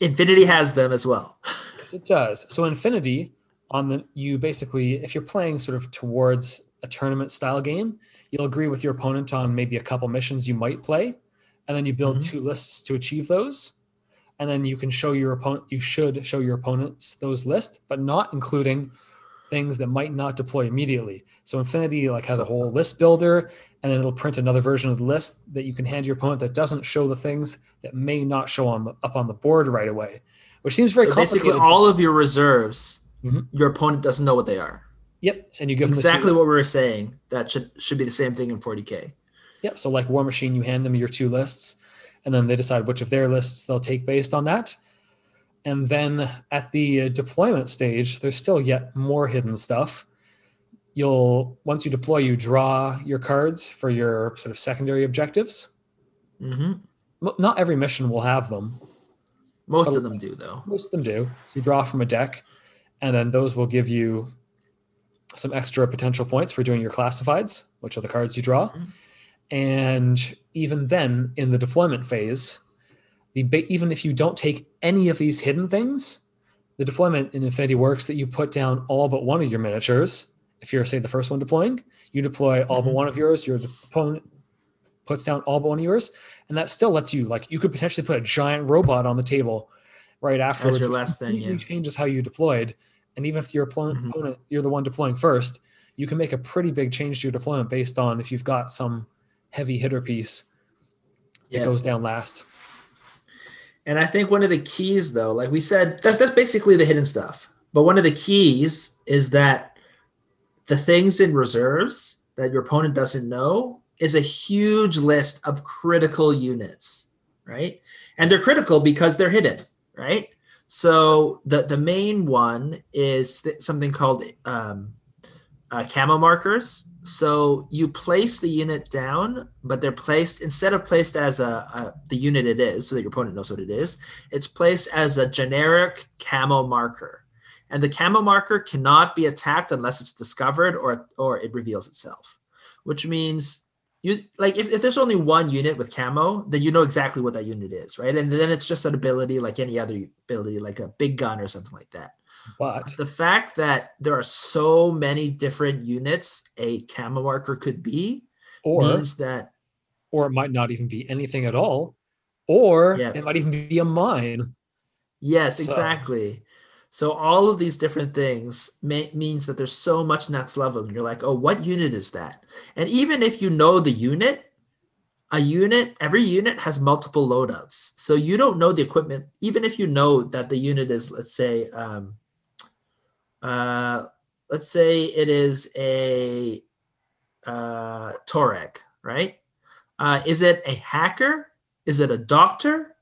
Infinity has them as well. yes, it does. So Infinity on the you basically if you're playing sort of towards a tournament style game you'll agree with your opponent on maybe a couple missions you might play and then you build mm-hmm. two lists to achieve those and then you can show your opponent you should show your opponents those lists but not including things that might not deploy immediately so infinity like has a whole list builder and then it'll print another version of the list that you can hand your opponent that doesn't show the things that may not show on the, up on the board right away which seems very so basically all of your reserves mm-hmm. your opponent doesn't know what they are Yep, and you give exactly what we were saying. That should should be the same thing in 40k. Yep. So like Warmachine you hand them your two lists, and then they decide which of their lists they'll take based on that. And then at the deployment stage, there's still yet more hidden stuff. You'll once you deploy, you draw your cards for your sort of secondary objectives. Mm-hmm. Not every mission will have them. Most of them do, though. Most of them do. So you draw from a deck, and then those will give you some extra potential points for doing your classifieds, which are the cards you draw. Mm-hmm. And even then, in the deployment phase, the even if you don't take any of these hidden things, the deployment in Infinity works that you put down all but one of your miniatures. If you're say the first one deploying, you deploy all mm-hmm. but one of yours. Your opponent puts down all but one of yours, and that still lets you like you could potentially put a giant robot on the table right after. That's your last thing. Yeah. Changes how you deployed, and even if your opponent, mm-hmm. opponent, you're the one deploying first, you can make a pretty big change to your deployment based on if you've got some heavy hitter piece that goes down last. And I think one of the keys, though, like we said, that's that's basically the hidden stuff. But one of the keys is that the things in reserves that your opponent doesn't know is a huge list of critical units, right? And they're critical because they're hidden, right? So the the main one is th- something called um, uh, camo markers. So you place the unit down, but they're placed instead of placed as a, a, the unit it is, so that your opponent knows what it is. It's placed as a generic camo marker, and the camo marker cannot be attacked unless it's discovered or or it reveals itself, which means you like if, if there's only one unit with camo then you know exactly what that unit is right and then it's just an ability like any other ability like a big gun or something like that but the fact that there are so many different units a camo marker could be or means that or it might not even be anything at all or yeah. it might even be a mine yes so. exactly so all of these different things may, means that there's so much next level. And you're like, oh, what unit is that? And even if you know the unit, a unit, every unit has multiple loadouts. So you don't know the equipment, even if you know that the unit is, let's say, um, uh, let's say it is a uh, Torag, right? Uh, is it a hacker? Is it a doctor?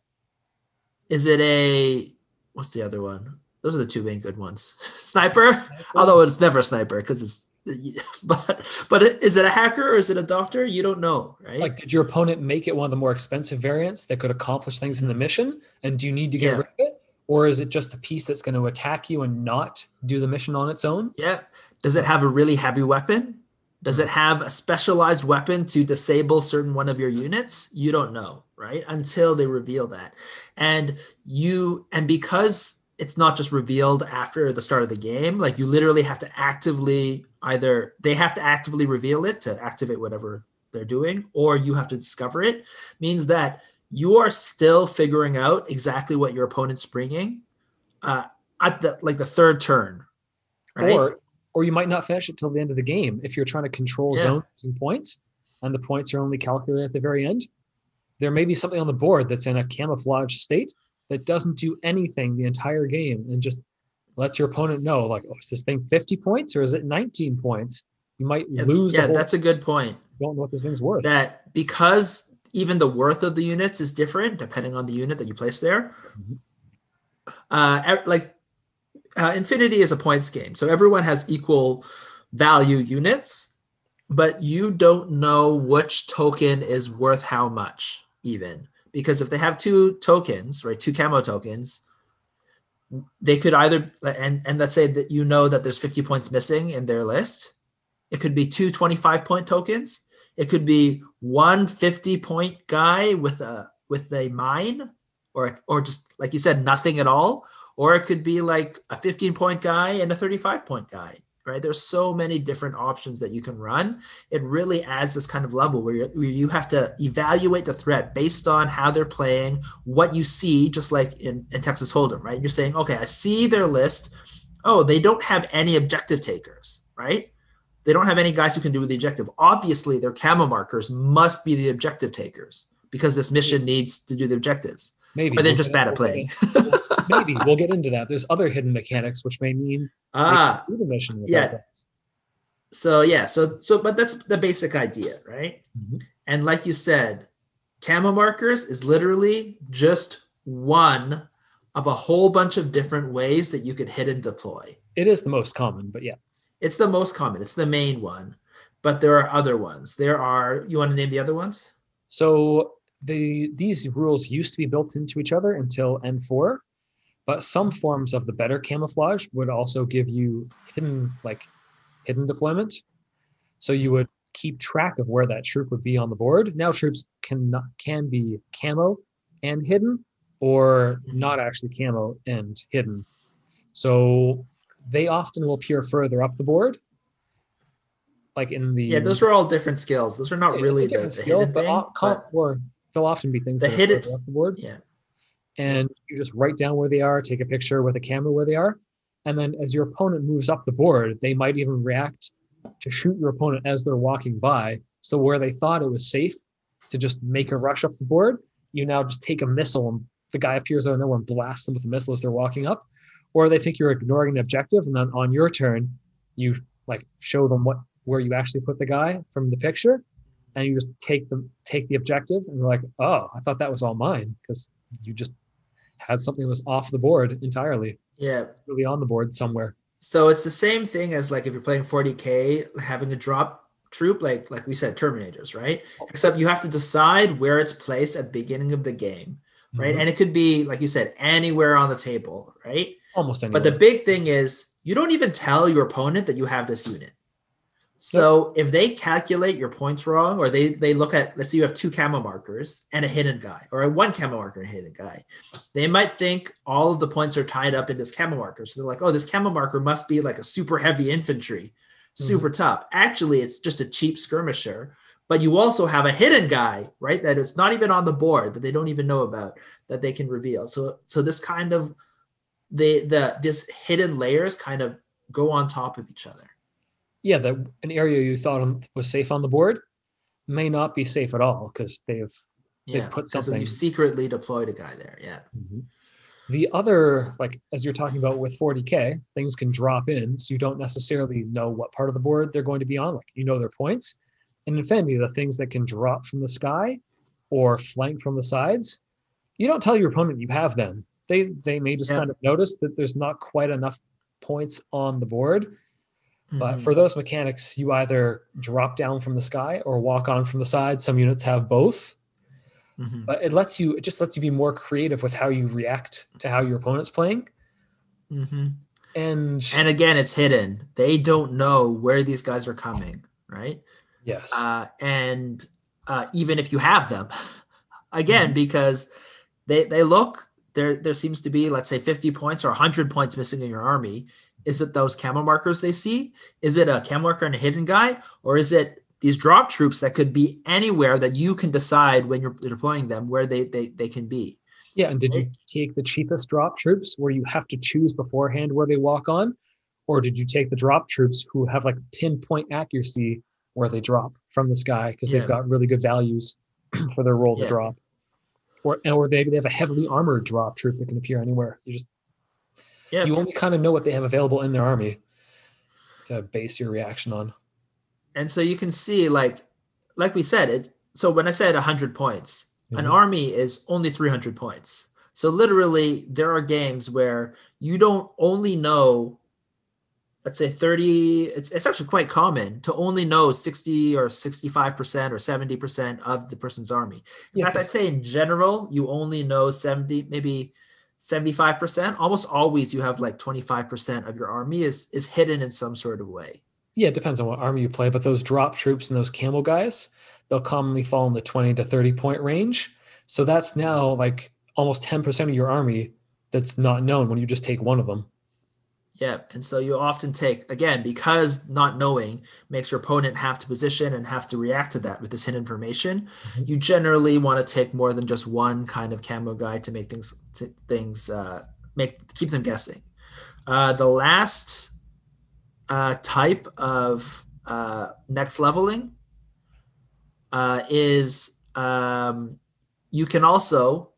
Is it a what's the other one? Those are the two main good ones. (laughs) sniper, sniper, although it's never a sniper because it's (laughs) but but is it a hacker or is it a doctor? You don't know, right? Like, did your opponent make it one of the more expensive variants that could accomplish things in the mission? And do you need to get yeah. rid of it, or is it just a piece that's going to attack you and not do the mission on its own? Yeah. Does it have a really heavy weapon? Does it have a specialized weapon to disable certain one of your units? You don't know, right? Until they reveal that. And you and because it's not just revealed after the start of the game. Like you literally have to actively either they have to actively reveal it to activate whatever they're doing, or you have to discover it. Means that you are still figuring out exactly what your opponent's bringing uh, at the like the third turn, right? Or or you might not finish it till the end of the game if you're trying to control yeah. zones and points, and the points are only calculated at the very end. There may be something on the board that's in a camouflage state that doesn't do anything the entire game and just lets your opponent know like oh is this thing 50 points or is it 19 points you might yeah, lose yeah that's a good point don't know what this thing's worth that because even the worth of the units is different depending on the unit that you place there mm-hmm. uh like uh, infinity is a points game so everyone has equal value units but you don't know which token is worth how much even because if they have two tokens right two camo tokens they could either and and let's say that you know that there's 50 points missing in their list it could be two 25 point tokens it could be one 50 point guy with a with a mine or or just like you said nothing at all. Or it could be like a 15 point guy and a 35 point guy right? There's so many different options that you can run. It really adds this kind of level where, where you have to evaluate the threat based on how they're playing what you see just like in, in texas hold'em right? You're saying okay i see their list. Oh they don't have any objective takers right they don't have any guys who can do the objective obviously their camo markers must be the objective takers because this mission needs to do the objectives Maybe. or they're we'll just bad at playing Maybe (laughs) we'll get into that. There's other hidden mechanics which may mean ah can do the mission. yeah. that. so yeah so so but that's the basic idea right Mhm. and like you said camo markers is literally just one of a whole bunch of different ways that you could hit and deploy It is the most common, but yeah. It's the most common it's the main one but there are other ones there are you want to name the other ones So the these rules used to be built into each other until N4, but some forms of the better camouflage would also give you hidden like hidden deployment. So you would keep track of where that troop would be on the board. Now troops can not, can be camo and hidden, or Mhm. not actually camo and hidden. So they often will appear further up the board, like in the yeah those are all different skills. Those are not really the, different the skill, hidden but, thing, all- but or they'll often be things The hidden- up the board, yeah. And you just write down where they are, take a picture with a camera where they are, and then as your opponent moves up the board, they might even react to shoot your opponent as they're walking by. So where they thought it was safe to just make a rush up the board, you now just take a missile and the guy appears out of nowhere and blasts them with a missile as they're walking up, or they think you're ignoring an objective, and then on your turn, you like show them what where you actually put the guy from the picture, and you just take them take the objective, and they're like, oh, I thought that was all mine because you just had something that was off the board entirely, yeah really on the board somewhere. So it's the same thing as like if you're playing 40k, having a drop troop, like like we said, Terminators, right? Except you have to decide where it's placed at the beginning of the game, right? Mhm. And it could be, like you said, anywhere on the table, right? Almost anywhere. But the big thing is you don't even tell your opponent that you have this unit. So if they calculate your points wrong, or they they look at, let's say you have two camo markers and a hidden guy, or a one camo marker and a hidden guy, they might think all of the points are tied up in this camo marker. So they're like, oh, this camo marker must be like a super heavy infantry, mm-hmm. super tough. Actually, it's just a cheap skirmisher. But you also have a hidden guy, right? That is not even on the board that they don't even know about that they can reveal. So so this kind of the the this hidden layers kind of go on top of each other. yeah, that an area you thought was safe on the board may not be safe at all because they've They Yeah, put because something- you secretly deployed a guy there. Yeah. Mm-hmm. The other, like as you're talking about with 40k, things can drop in, so you don't necessarily know what part of the board they're going to be on. Like you know their points. And in Infinity, the things that can drop from the sky or flank from the sides, you don't tell your opponent you have them. They they may just Yeah. kind of notice that there's not quite enough points on the board. But Mhm. for those mechanics, you either drop down from the sky or walk on from the side. Some units have both Mhm. but it lets you it just lets you be more creative with how you react to how your opponent's playing Mhm. and, And again, it's hidden. They don't know where these guys are coming, right? yes Uh, and uh, even if you have them, (laughs) again, Mm-hmm. because they they look there. There seems to be, let's say, fifty points or hundred points missing in your army. Is it those camo markers they see? Is it a camo marker and a hidden guy, or is it these drop troops that could be anywhere that you can decide when you're deploying them where they they, they can be? yeah and did you take the cheapest drop troops where you have to choose beforehand where they walk on or did you take the drop troops who have like pinpoint accuracy where they drop from the sky because Yeah. they've got really good values (clears throat) for their roll Yeah. to drop or or they, they have a heavily armored drop troop that can appear anywhere you just Yeah. you only kind of know what they have available in their army to base your reaction on and so you can see like like we said it so when i said 100 points an Mhm. army is only 300 points so literally there are games where you don't only know let's say 30 it's, it's actually quite common to only know 60 or 65% or 70% of the person's army in Yeah, fact i'd say in general you only know 70 maybe 75% almost always you have like 25% of your army is is hidden in some sort of way Yeah, it depends on what army you play, but those drop troops and those camo guys, they'll commonly fall in the 20 to 30 point range. So that's now like almost 10% of your army that's not known when you just take one of them. Yeah and so you often take again because not knowing makes your opponent have to position and have to react to that with this hidden information Mhm. you generally want to take more than just one kind of camo guy to make things to things uh, make keep them guessing. Uh, the last uh, type of uh, next leveling uh, is um, you can also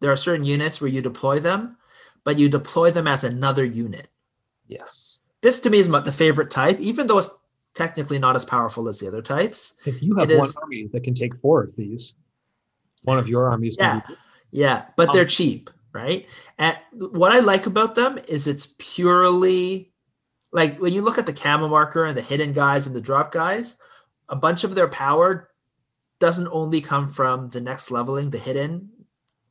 there are certain units where you deploy them, but you deploy them as another unit. Yes. This to me is my, the favorite type, even though it's technically not as powerful as the other types. Because you have It one is- army that can take four of these. One of your armies Yeah. do this. Yeah, but they're Um, cheap, right? And what I like about them is it's purely like when you look at the camo marker and the hidden guys and the drop guys, a bunch of their power doesn't only come from the next leveling, the hidden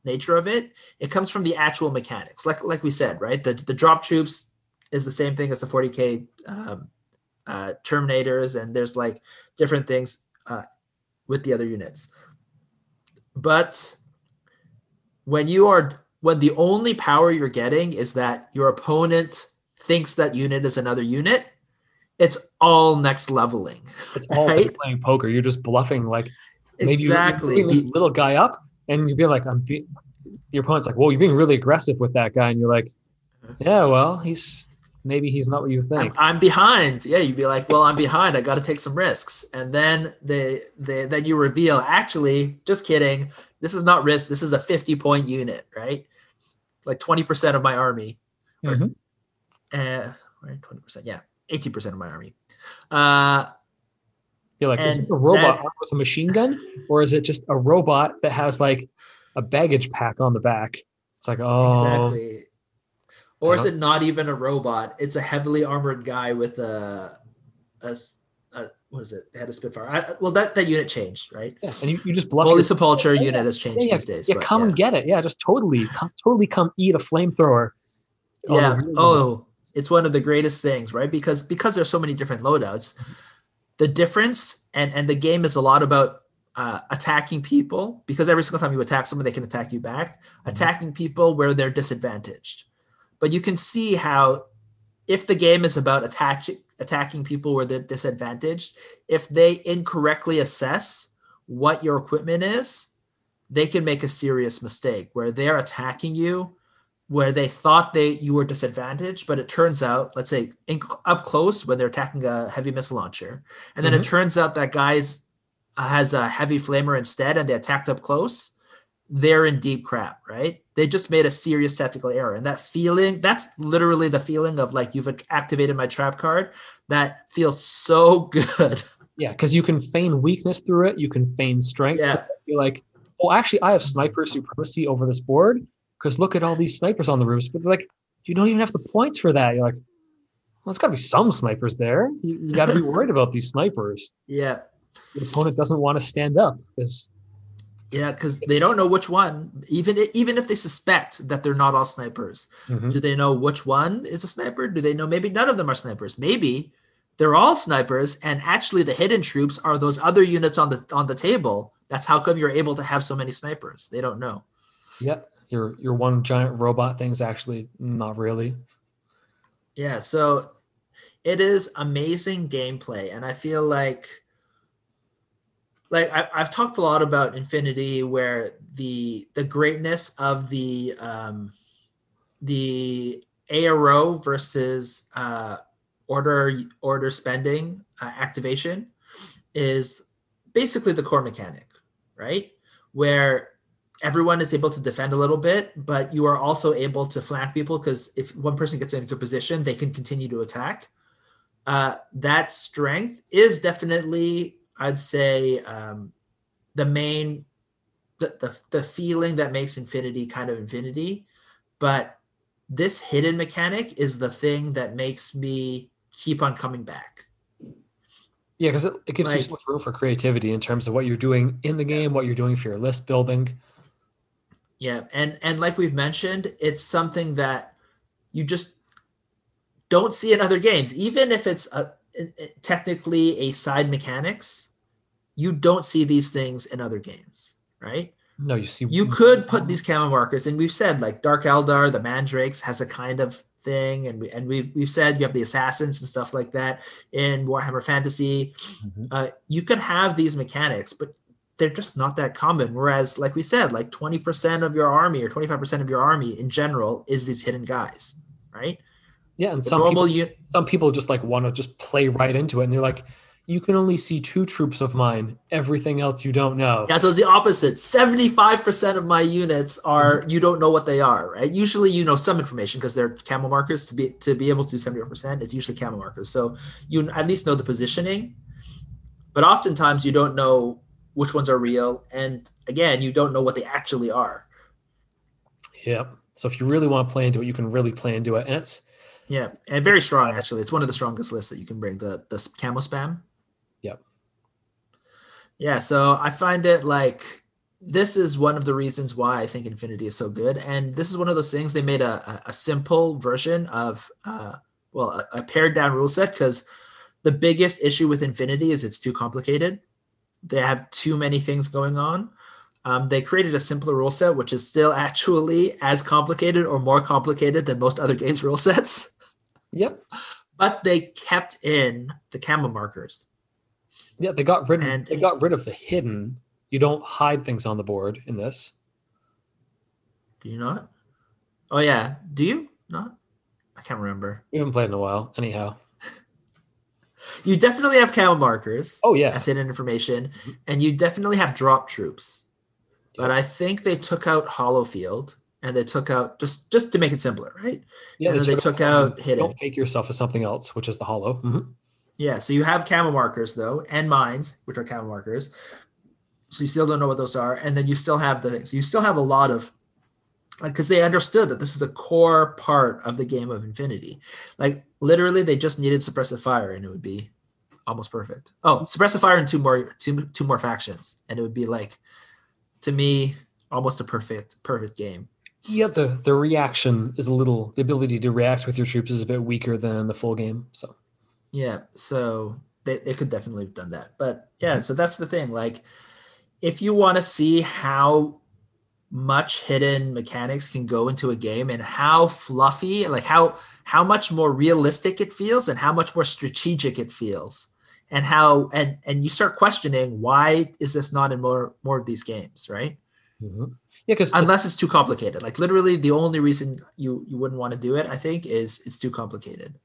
nature of it. It comes from the actual mechanics. Like like we said, right? The the drop troops is the same thing as the 40k um, uh, terminators, and there's like different things uh, with the other units. But when you are when the only power you're getting is that your opponent thinks that unit is another unit, it's all next leveling. It's all like playing poker. You're just bluffing. Like maybe exactly. you're this little guy up, and you'd be like, "I'm." Be-, your opponent's like, "Well, you're being really aggressive with that guy," and you're like, "Yeah, well, he's maybe he's not what you I'm, think." I'm behind. Yeah, you'd be like, "Well, I'm behind. I got to take some risks." And then they, they then you reveal, actually, just kidding. This is not risk. This is a 50 point unit, right? Like 20% of my army. or- Mhm. Uh, 20%. Yeah, 18% of my army. Uh, You're like, is this a robot that- with a machine gun, or is it just a robot that has like a baggage pack on the back? It's like, oh, Exactly. Or is don't- it not even a robot? It's a heavily armored guy with a, a, what is it? Had a Spitfire. I, well, that, that unit changed, right? yeah, and you, you just bluff. Holy your- Sepulcher Yeah, unit has changed these days. yeah, but come get it. Yeah, just totally, come, totally come eat a flamethrower. yeah. Oh, it's one of the greatest things, right? Because because there's so many different loadouts, the difference and and the game is a lot about uh, attacking people because every single time you attack someone, they can attack you back. Mhm. Attacking people where they're disadvantaged, but you can see how if the game is about attaching attacking people where they're disadvantaged, if they incorrectly assess what your equipment is, they can make a serious mistake where they're attacking you where they thought they you were disadvantaged, but it turns out, let's say in, up close when they're attacking a heavy missile launcher, and then it turns out that guy's uh, has a heavy flamer instead, and they attacked up close. They're in deep crap, right? They just made a serious tactical error, and that feeling—that's literally the feeling of like you've activated my trap card. That feels so (laughs) good. Yeah, because you can feign weakness through it. You can feign strength. yeah, You're like, oh, actually, I have sniper supremacy over this board because look at all these snipers on the roofs. But like, you don't even have the points for that. You're like, well, there's got to be some snipers there. You, you got to be worried about these snipers. (laughs) yeah, The opponent doesn't want to stand up because yeah, because they don't know which one. Even even if they suspect that they're not all snipers, mm-hmm. Do they know which one is a sniper? Do they know maybe none of them are snipers? Maybe they're all snipers, and actually the hidden troops are those other units on the on the table. That's how come you're able to have so many snipers. They don't know. Yep. Your your one giant robot thing's actually not really. Yeah, so it is amazing gameplay, and I feel like like I, I've talked a lot about Infinity, where the the greatness of the um, the ARO versus uh, order order spending uh, activation is basically the core mechanic, right? Where everyone is able to defend a little bit, but you are also able to flank people because if one person gets into a good position, they can continue to attack. Uh, that strength is definitely, I'd say, um, the main, the, the the feeling that makes Infinity kind of Infinity. But this hidden mechanic is the thing that makes me keep on coming back. Yeah, because it, it gives you so much room for creativity in terms of what you're doing in the game, what you're doing for your list building. Yeah, and and like we've mentioned, it's something that you just don't see in other games, even if it's a, technically a side mechanics. You don't see these things in other games, right? No, you see, You could put these camo markers, and we've said like Dark Eldar, the Mandrakes has a kind of thing, and we and we've we've said you have the assassins and stuff like that in Warhammer Fantasy. Mhm. Uh, you could have these mechanics, but they're just not that common. Whereas, like we said, like twenty percent of your army or twenty five percent of your army in general is these hidden guys, right? Yeah, and The some people, u- some people just like want to just play right into it, and they're like, "You can only see two troops of mine. Everything else you don't know." Yeah, so it's the opposite. 75% of my units are mm-hmm. you don't know what they are, right? Usually you know some information because they're camo markers to be to be able to do 75%, it's usually camo markers. So you at least know the positioning. But oftentimes you don't know which ones are real. And again, you don't know what they actually are. Yep. So if you really want to play into it, you can really play into it, and it's Yeah. And very strong actually. It's one of the strongest lists that you can bring, the the camo spam. Yeah, so I find it like this is one of the reasons why I think Infinity is so good, and this is one of those things they made a a, a simple version of uh, well a, a pared down rule set because the biggest issue with Infinity is it's too complicated. They have too many things going on. Um, they created a simpler rule set, which is still (laughs) actually as complicated or more complicated than most other games rule sets, yep, but they kept in the camo markers. Yeah. They got rid of And- they got rid of the hidden. You don't hide things on the board in this. Do you not? Oh yeah, do you not? I can't remember. We haven't played in a while, anyhow. You definitely have camo markers Oh yeah, as hidden information, and you definitely have drop troops. But I think they took out Hollow Field and they took out just just to make it simpler, right? yeah. and then they took out hidden. Don't fake yourself as something else, which is the hollow. Mhm. Yeah, so you have camo markers though, and mines, which are camo markers. So you still don't know what those are, and then you still have the things. You still have a lot of, like, because they understood that this is a core part of the game of Infinity. Like, literally, they just needed suppressive fire, and it would be almost perfect. Oh, suppressive fire and two more, two two more factions, and it would be like, to me, almost a perfect perfect game. Yeah, the the reaction is a little. The ability to react with your troops is a bit weaker than the full game. So Yeah, so they, they could definitely have done that. But yeah, so that's the thing. Like, if you want to see how much hidden mechanics can go into a game and how fluffy, like how how much more realistic it feels and how much more strategic it feels, and how and and you start questioning why is this not in more more of these games, right? Mm-hmm. yeah, because Unless it's too complicated. Like literally, the only reason you you wouldn't want to do it, I think, is it's too complicated.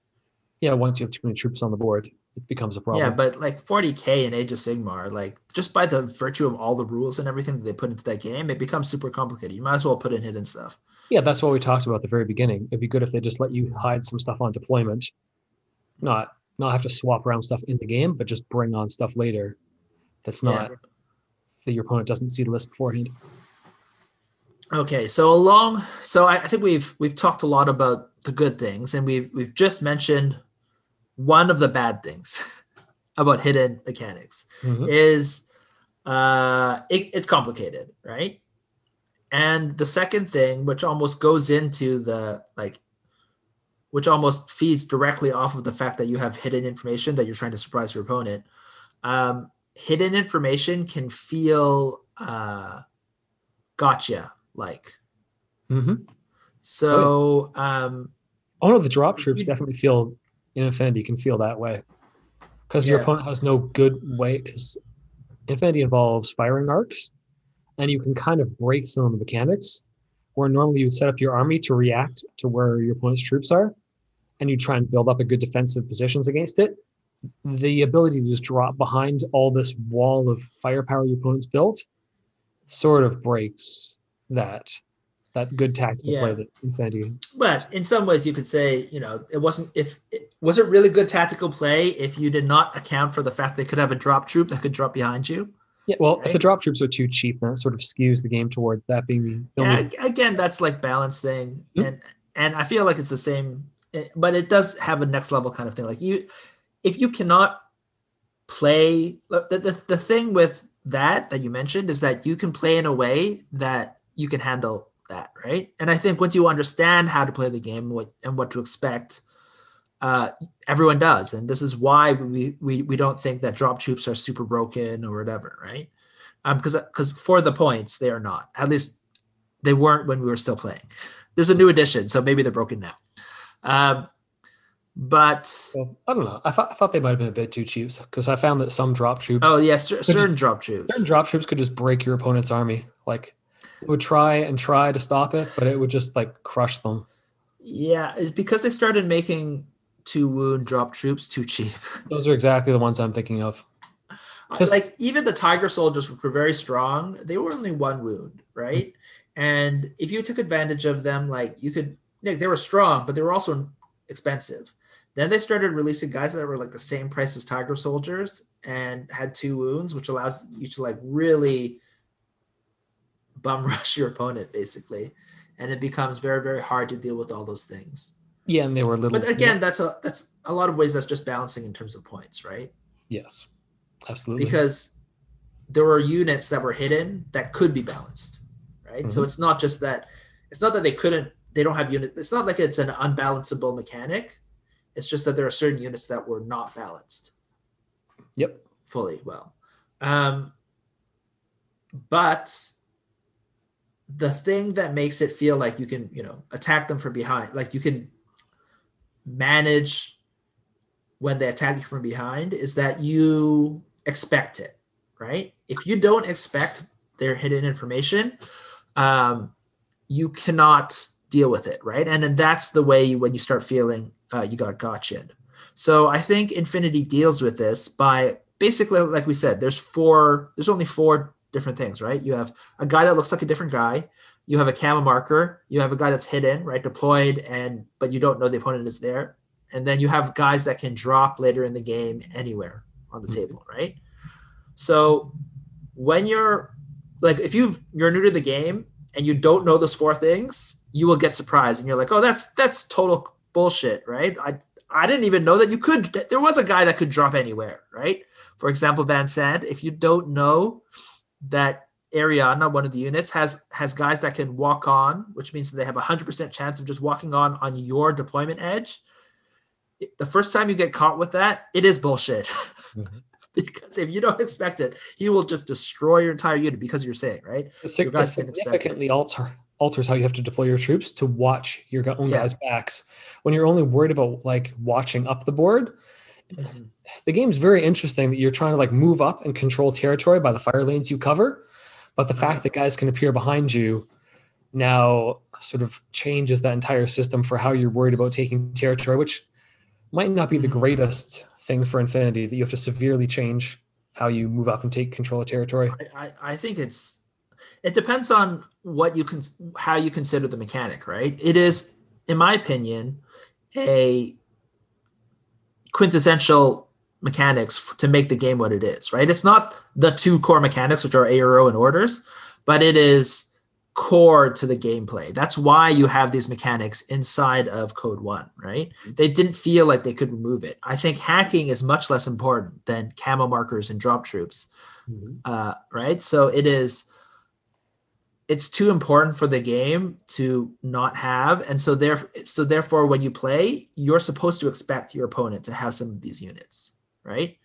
Yeah, once you have too many troops on the board, it becomes a problem. Yeah, but like 40k in Age of Sigmar, like just by the virtue of all the rules and everything that they put into that game, it becomes super complicated. You might as well put in hidden stuff. Yeah, that's what we talked about at the very beginning. It'd be good if they just let you hide some stuff on deployment, not not have to swap around stuff in the game, but just bring on stuff later. That's Yeah. not that your opponent doesn't see the list beforehand. Okay, so along, so I, I think we've we've talked a lot about the good things, and we've we've just mentioned one of the bad things (laughs) about hidden mechanics Mhm. is uh it, it's complicated, right? And the second thing, which almost goes into the like which almost feeds directly off of the fact that you have hidden information that you're trying to surprise your opponent. Um, hidden information can feel uh, gotcha like. Mhm. So, um, Oh no, the drop troops definitely feel in Infinity you can feel that way because your opponent has no good way. Because Infinity involves firing arcs, and you can kind of break some of the mechanics. Where normally you would set up your army to react to where your opponent's troops are, and you try and build up a good defensive positions against it. The ability to just drop behind all this wall of firepower your opponent's built sort of breaks that that good tactical play Yeah. that Infinity but in some ways, you could say, you know, it wasn't if it was it really good tactical play if you did not account for the fact they could have a drop troop that could drop behind you. Yeah, well, if the drop troops are too cheap, then it sort of skews the game towards that being the Yeah, only. ag- again, that's like balance thing, Mhm. and and I feel like it's the same. But it does have a next level kind of thing. Like you, if you cannot play, the, the, the thing with that that you mentioned is that you can play in a way that you can handle that, right? And I think once you understand how to play the game and what, and what to expect, uh, everyone does. And this is why we, we, we don't think that drop troops are super broken or whatever, right? Um, because because for the points they are not. At least they weren't when we were still playing. There's a new edition, so maybe they're broken now. Um, but Well, I don't know. I thought I thought they might have been a bit too cheap because I found that some drop troops, oh yeah, cer- just- certain drop troops. certain drop troops could just break your opponent's army. Like would try and try to stop it, but it would just like crush them. Yeah, it's because they started making two wound drop troops too cheap. (laughs) Those are exactly the ones I'm thinking of. like even the tiger soldiers were very strong. They were only one wound, right? And if you took advantage of them, like you could, like, they were strong, but they were also expensive. Then they started releasing guys that were like the same price as tiger soldiers and had two wounds, which allows you to like really bum (laughs) rush your opponent basically, and it becomes very very hard to deal with all those things. Yeah, and they were a little. But again, that's a that's a lot of ways that's just balancing in terms of points, right? yes, absolutely. because there were units that were hidden that could be balanced right so Mhm. it's not just that it's not that they couldn't they don't have unit it's not like it's an unbalanceable mechanic it's just that there are certain units that were not balanced yep. fully well um but the thing that makes it feel like you can you know attack them from behind like you can manage when they attack you from behind is that you expect it right? If you don't expect their hidden information um, you cannot deal with it right? And then that's the way when you start feeling uh, you got gotcha so i think infinity deals with this by basically like we said there's four there's only four different things right? You have a guy that looks like a different guy. You have a camo marker. You have a guy that's hidden right? Deployed and but you don't know the opponent is there. And then you have guys that can drop later in the game anywhere on the Mhm. table right? So when you're like if you you're new to the game and you don't know those four things you will get surprised and you're like oh that's that's total bullshit right? I i didn't even know that you could there was a guy that could drop anywhere right? For example van sand if you don't know that Ariadna, one of the units, has has guys that can walk on, which means that they have a hundred percent chance of just walking on on your deployment edge. The first time you get caught with that, it is bullshit. Mhm. (laughs) because if you don't expect it, he will just destroy your entire unit because you're saying, right? It sig- Your guys it didn't expect it. significantly alter alters how you have to deploy your troops to watch your own Yeah. guys' backs. When you're only worried about like watching up the board, the game's very interesting that you're trying to like move up and control territory by the fire lanes you cover, but the Uh-huh. fact that guys can appear behind you now sort of changes that entire system for how you're worried about taking territory, which might not be the Mhm. greatest thing for Infinity. That you have to severely change how you move up and take control of territory. I, I, I think it's it depends on what you can how you consider the mechanic, right? It is, in my opinion, a quintessential mechanics to make the game what it is, right? It's not the two core mechanics, which are ARO and orders, but it is core to the gameplay. That's why you have these mechanics inside of Code One, right? They didn't feel like they could remove it. I think hacking is much less important than camo markers and drop troops uh, right? So it is. It's too important for the game to not have, and so there. So therefore, when you play, you're supposed to expect your opponent to have some of these units, right?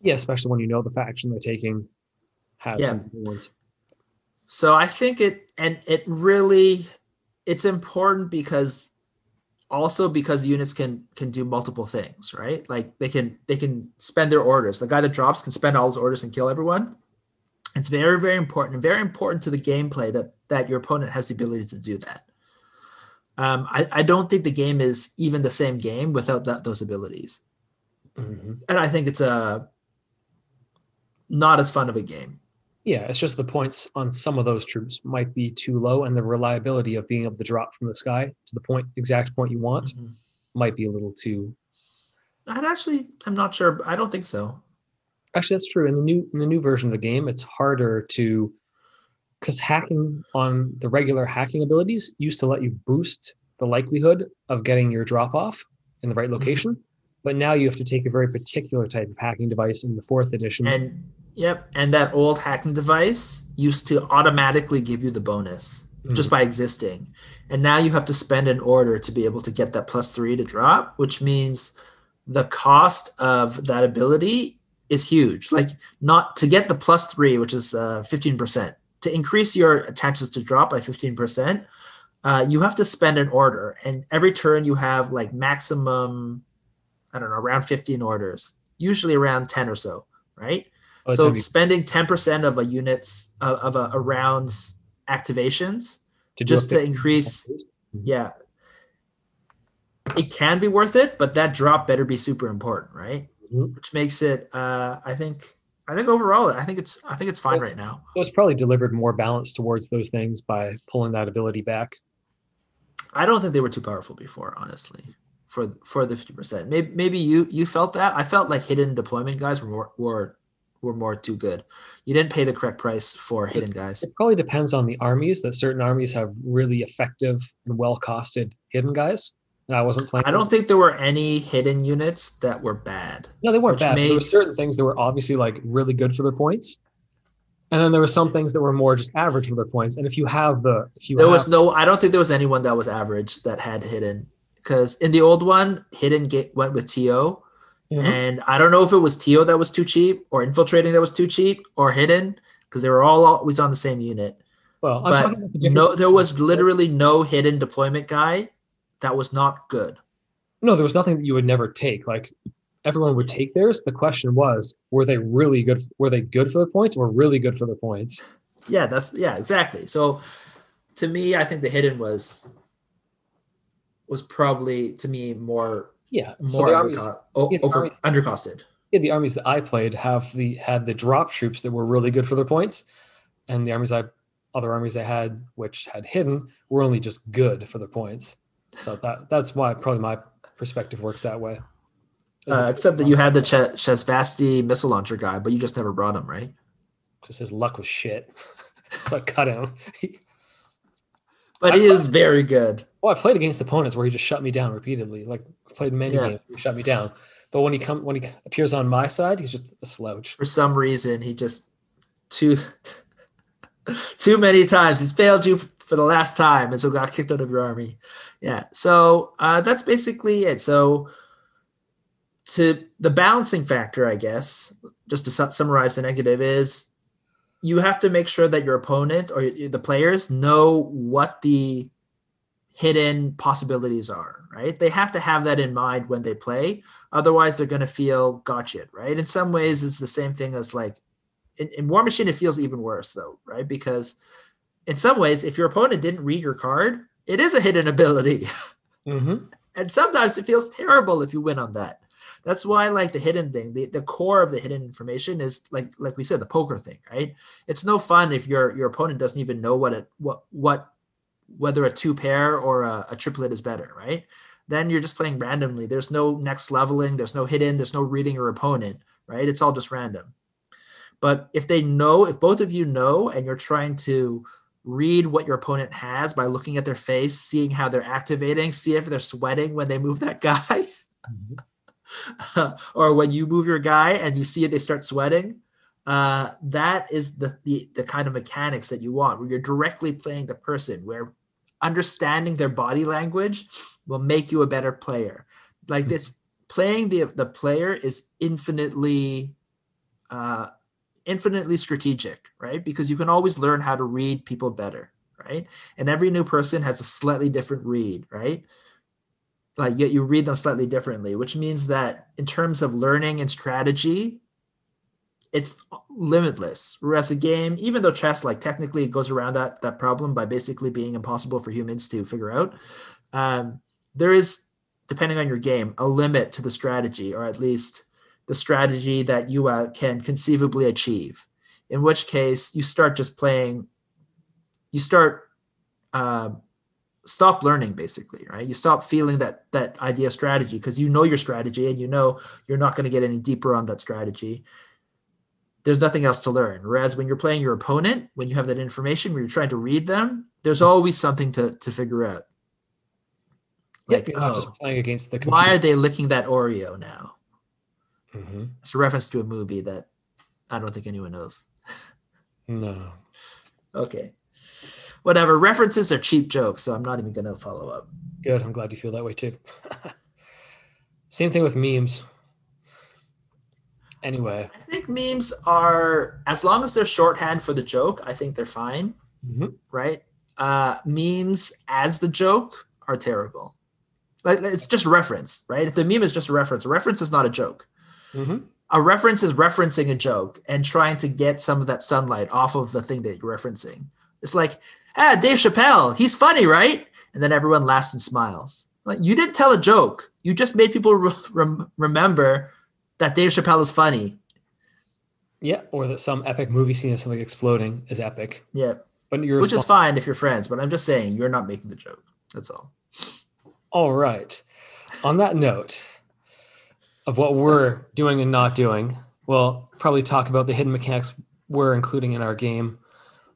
Yeah, especially when you know the faction they're taking has Yeah. some. So I think it, and it really, it's important because, also because units can can do multiple things, right? Like they can they can spend their orders. The guy that drops can spend all his orders and kill everyone. It's very very important and very important to the gameplay that that your opponent has the ability to do that. Um, I, I don't think the game is even the same game without that those abilities, Mhm. and I think it's a not as fun of a game. Yeah, it's just the points on some of those troops might be too low, and the reliability of being able to drop from the sky to the point exact point you want Mhm. might be a little too. I'd actually, I'm not sure. I don't think so. Actually, that's true. In the new in the new version of the game, it's harder to because hacking on the regular hacking abilities used to let you boost the likelihood of getting your drop off in the right Mm-hmm. But now you have to take a very particular type of hacking device in the fourth edition. And yep, and that old hacking device used to automatically give you the bonus just by existing. And now you have to spend an order to be able to get that plus three to drop, which means the cost of that ability is huge. Like not to get the plus three, which is uh, 15%, to increase your chances to drop by 15%, uh, you have to spend an order. And every turn you have like maximum, I don't know, around 15 orders, usually around 10 or so, right? The so spending 10% of a unit's of, of a, a round's activations to just to 50 increase Mhm. yeah it can be worth it but that drop better be super important right Mhm. which makes it uh i think i think overall i think it's i think it's fine It's- right now it was probably delivered more balance towards those things by pulling that ability back. i don't think they were too powerful before honestly for for the 50% maybe maybe you you felt that i felt like hidden deployment guys were more were were more too good you didn't pay the correct price for hidden guys It probably depends on the armies. That certain armies have really effective and well costed hidden guys. And I wasn't playing. i don't think there were any hidden units that were bad No, they weren't bad. but There were certain things that were obviously like really good for their points, and then there were some things that were more just average for their points. And if you have the, if you There have, was no. I don't think there was anyone that was average that had hidden because in the old one, hidden get, went with TO, Mhm. and I don't know if it was TO that was too cheap or infiltrating that was too cheap or hidden because they were all always on the same unit. well, I'm But talking about the no, there was literally no hidden deployment guy that was not good. no, there was nothing that you would never take. Like everyone would take theirs. The question was, were they really good? Were they good for the points or really good for the points? Yeah, that's yeah, exactly. So to me, I think the hidden was was probably to me more Yeah. more So the armies, yeah, the over armies- undercosted. yeah, the armies that I played have the had the drop troops that were really good for their points, and the armies I other armies I had which had hidden were only just good for their points. So that that's why probably my perspective works that way. Uh, except that you had the Ch- Shasvastii missile launcher guy, but you just never brought him, right? because his luck was shit. (laughs) so I cut him. (laughs) But I he is very good. well, I played against opponents where he just shut me down repeatedly. Like I played many Yeah. games, he shut me down. But when he come when he appears on my side, he's just a slouch. For some reason, he just too (laughs) too many times he's failed you for the last time, and so got kicked out of your army. Yeah. So uh, that's basically it. So to the balancing factor, I guess, just to su- summarize the negative is you have to make sure that your opponent or the players know what the hidden possibilities are, right? They have to have that in mind when they play. Otherwise, they're going to feel gotcha, right? In some ways, it's the same thing as like in, in Warmachine, it feels even worse, though, right? Because in some ways, if your opponent didn't read your card, it is a hidden (laughs) ability. Mm-hmm. and sometimes it feels terrible if you win on that. That's why, I like the hidden thing, the, the core of the hidden information is like like we said, the poker thing, right? It's no fun if your your opponent doesn't even know what it what what whether a two pair or a, a triplet is better, right? Then you're just playing randomly. There's no next leveling, there's no hidden, there's no reading your opponent, right? It's all just random. But if they know, if both of you know, and you're trying to read what your opponent has by looking at their face, seeing how they're activating, see if they're sweating when they move that (laughs) guy, mm-hmm. (laughs) or when you move your guy and you see it, they start sweating. Uh, that is the, the the kind of mechanics that you want, where you're directly playing the person, where understanding their body language will make you a better player. Like this, playing the the player is infinitely, uh, infinitely strategic, right? Because you can always learn how to read people better, right? And every new person has a slightly different read, right? Like yet you read them slightly differently, which means that in terms of learning and strategy, it's limitless. Whereas a game, even though chess, like technically, it goes around that that problem by basically being impossible for humans to figure out. Um, there is, depending on your game, a limit to the strategy, or at least the strategy that you uh, can conceivably achieve. In which case, you start just playing. You start uh, stop learning, basically, right? You stop feeling that that idea strategy because you know your strategy and you know you're not going to get any deeper on that strategy there's nothing else to learn. Whereas when you're playing your opponent, when you have that information, when you're trying to read them, there's always something to, to figure out. Like, you're not just oh, playing against the why are they licking that Oreo now? Mhm. It's a reference to a movie that I don't think anyone knows. No. (laughs) Okay. Whatever. References are cheap jokes, so I'm not even going to follow up. Good. I'm glad you feel that way too. (laughs) Same thing with memes. Anyway, I think memes are, as long as they're shorthand for the joke, I think they're fine, Mhm. right? Uh, memes as the joke are terrible. Like it's just reference, right? If the meme is just a reference, a reference is not a joke. Mhm. A reference is referencing a joke and trying to get some of that sunlight off of the thing that you're referencing. It's like, ah, Dave Chappelle, he's funny, right? And then everyone laughs and smiles. Like you didn't tell a joke. You just made people re- rem- remember that Dave Chappelle is funny. yeah, or that some epic movie scene of something exploding is epic, Yeah, but you're which is fine if you're friends. But I'm just saying you're not making the joke. That's all. All right. On that note of what we're doing and not doing, we'll probably talk about the hidden mechanics we're including in our game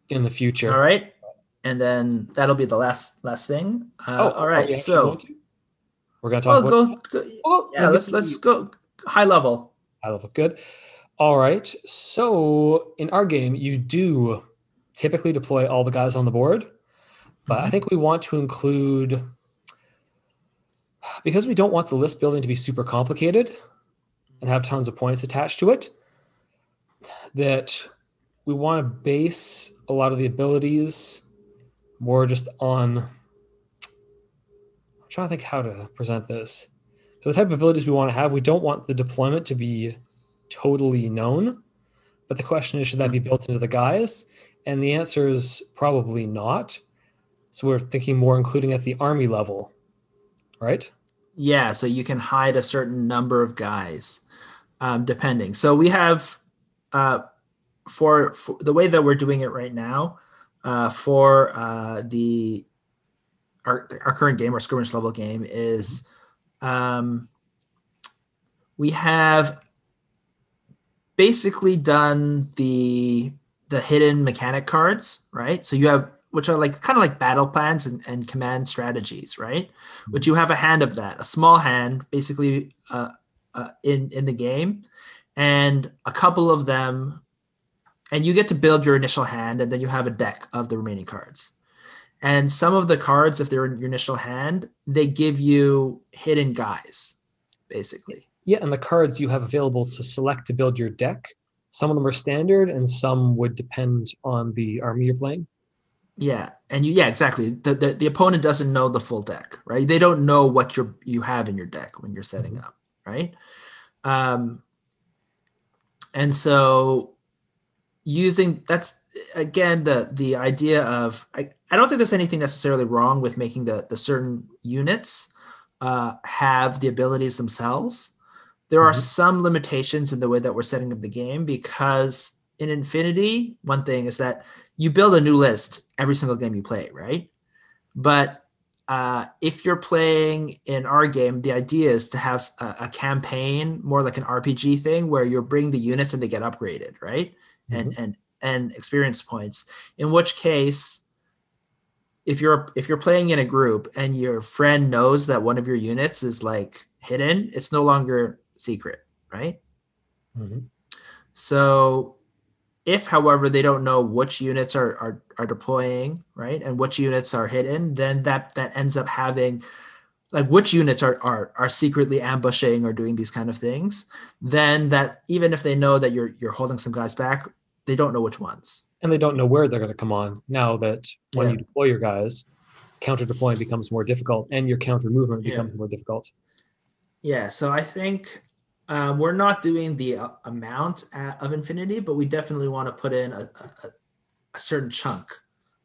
in the future. All right, and then that'll be the last last thing. Uh, Oh, all right. So, going to? we're going to talk well, about go, go. Oh, Yeah, let's let's go high level. high level. Good. All right. So in our game, you do typically deploy all the guys on the board, but I Mhm. think we want to include because we don't want the list building to be super complicated and have tons of points attached to it. That we want to base a lot of the abilities more just on. I'm trying to think how to present this. So the type of abilities we want to have, we don't want the deployment to be totally known. But the question is, should that be built into the guys? And the answer is probably not. So we're thinking more including at the army level, right? Yeah, so you can hide a certain number of guys, um, depending. So we have, uh, for, for the way that we're doing it right now, uh, for uh, the our, our current game, our skirmish level game is, um, we have basically done the the hidden mechanic cards, right? So you have which are like kind of like battle plans and, and command strategies, right? Which you have a hand of that, a small hand, basically uh, uh, in in the game, and a couple of them, and you get to build your initial hand, and then you have a deck of the remaining cards. And some of the cards, if they're in your initial hand, they give you hidden guys, basically. Yeah, and the cards you have available to select to build your deck, some of them are standard and some would depend on the army you're playing. Yeah, and you yeah exactly. The, the the opponent doesn't know the full deck, right? They don't know what you you have in your deck when you're setting up, right? Um, and so using that's again the the idea of I, I don't think there's anything necessarily wrong with making the the certain units uh, have the abilities themselves. There are Mhm. some limitations in the way that we're setting up the game because in Infinity, one thing is that you build a new list every single game you play, right? But uh, if you're playing in our game, the idea is to have a, a campaign, more like an RPG thing, where you're bringing the units and they get upgraded, right? And and and experience points. In which case, if you're if you're playing in a group and your friend knows that one of your units is like hidden, it's no longer secret, right? Mhm. So if, however, they don't know which units are, are are deploying, right, and which units are hidden, then that that ends up having like which units are are are secretly ambushing or doing these kind of things. Then that even if they know that you're you're holding some guys back, they don't know which ones. And they don't know where they're going to come on now that when Yeah. you deploy your guys, counter deploying becomes more difficult and your counter movement Yeah. becomes more difficult. Yeah, so I think um, we're not doing the uh, amount uh, of infinity, but we definitely want to put in a, a, a certain chunk,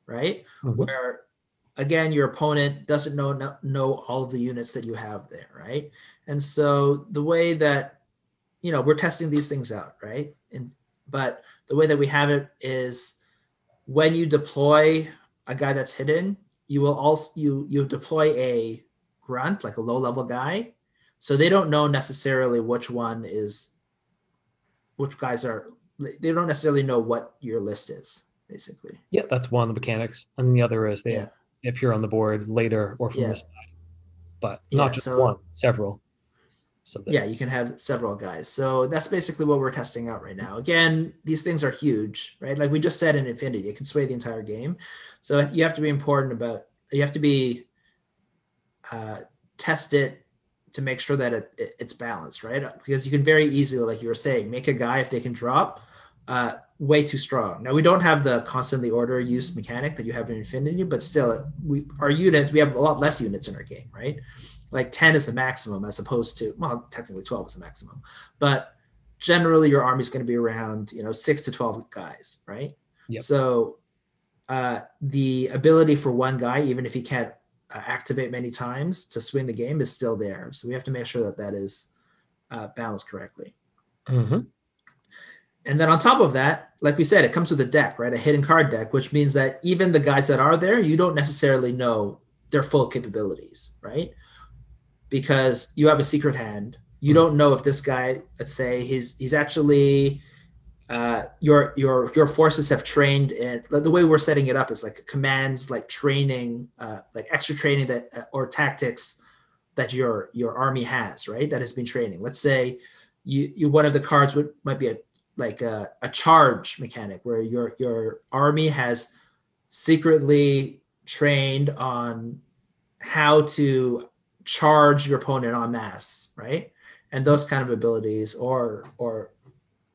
right? Mhm. Where again, your opponent doesn't know know- know all of the units that you have there, right? And so the way that you know we're testing these things out, right? And but the way that we have it is when you deploy a guy that's hidden, you will also you you deploy a grunt like a low level guy so they don't know necessarily which one is which guys are they don't necessarily know what your list is basically Yeah, that's one of the mechanics. And the other is they, Yeah. appear on the board later or from Yeah. this. Side, but Yeah, not just so- one, several. So that, yeah you can have several guys so that's basically what we're testing out right now again these things are huge right like we just said in infinity it can sway the entire game so you have to be important about you have to be uh, test it to make sure that it, it- it's balanced right? Because you can very easily like you were saying make a guy if they can drop uh, way too strong. Now we don't have the constantly order use mechanic that you have in infinity but still we our units we have a lot less units in our game right? Like 10 is the maximum as opposed to well technically 12 is the maximum. But generally your army is going to be around you know 6 to 12 guys right? Yep. so uh, the ability for one guy even if he can't activate many times to swing the game is still there so we have to make sure that that is uh, balanced correctly Mhm. and then on top of that, like we said, it comes with a deck, right? A hidden card deck, which means that even the guys that are there, you don't necessarily know their full capabilities, right? Because you have a secret hand. You don't know if this guy, let's say he's he's actually uh, your your your forces have trained in the way we're setting it up is like commands, like training, uh, like extra training that uh, or tactics that your your army has, right? That has been training. Let's say you you one of the cards would might be a like a, a charge mechanic where your your army has secretly trained on how to charge your opponent en masse, right? And those kind of abilities or or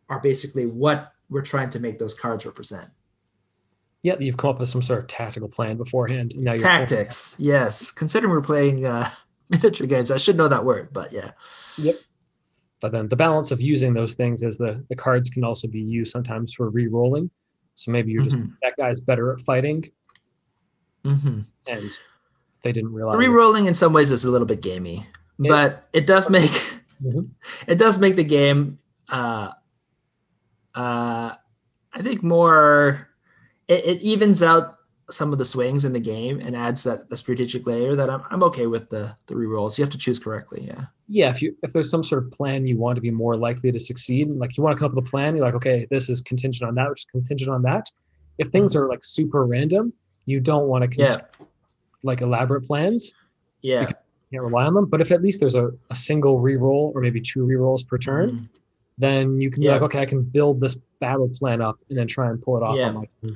are basically what we're trying to make those cards represent. Yeah, you've come up with some sort of tactical plan beforehand. Now you're Tactics, yes. Considering we're playing uh, (laughs) miniature games, I should know that word, but yeah. Yep. But then the balance of using those things is the the cards can also be used sometimes for re-rolling. So maybe you're just Mhm. that guy's better at fighting, Mm-hmm. and they didn't realize. it. Rerolling in some ways is a little bit gamey, Yeah. but it does make Mhm. (laughs) it does make the game uh uh I think more it, it evens out some of the swings in the game and adds that the strategic layer that I'm I'm okay with the the rerolls. You have to choose correctly, yeah. yeah, if you if there's some sort of plan you want to be more likely to succeed, like you want to come up with a plan, you're like, okay, this is contingent on that, which is contingent on that. If things are like super random, you don't want to Mm-hmm. Yeah. like elaborate plans. Yeah. You can't rely on them. But if at least there's a, a single reroll or maybe two rerolls per turn, Mhm. Then you can be like, okay, I can build this battle plan up and then try and pull it off Yeah. on my.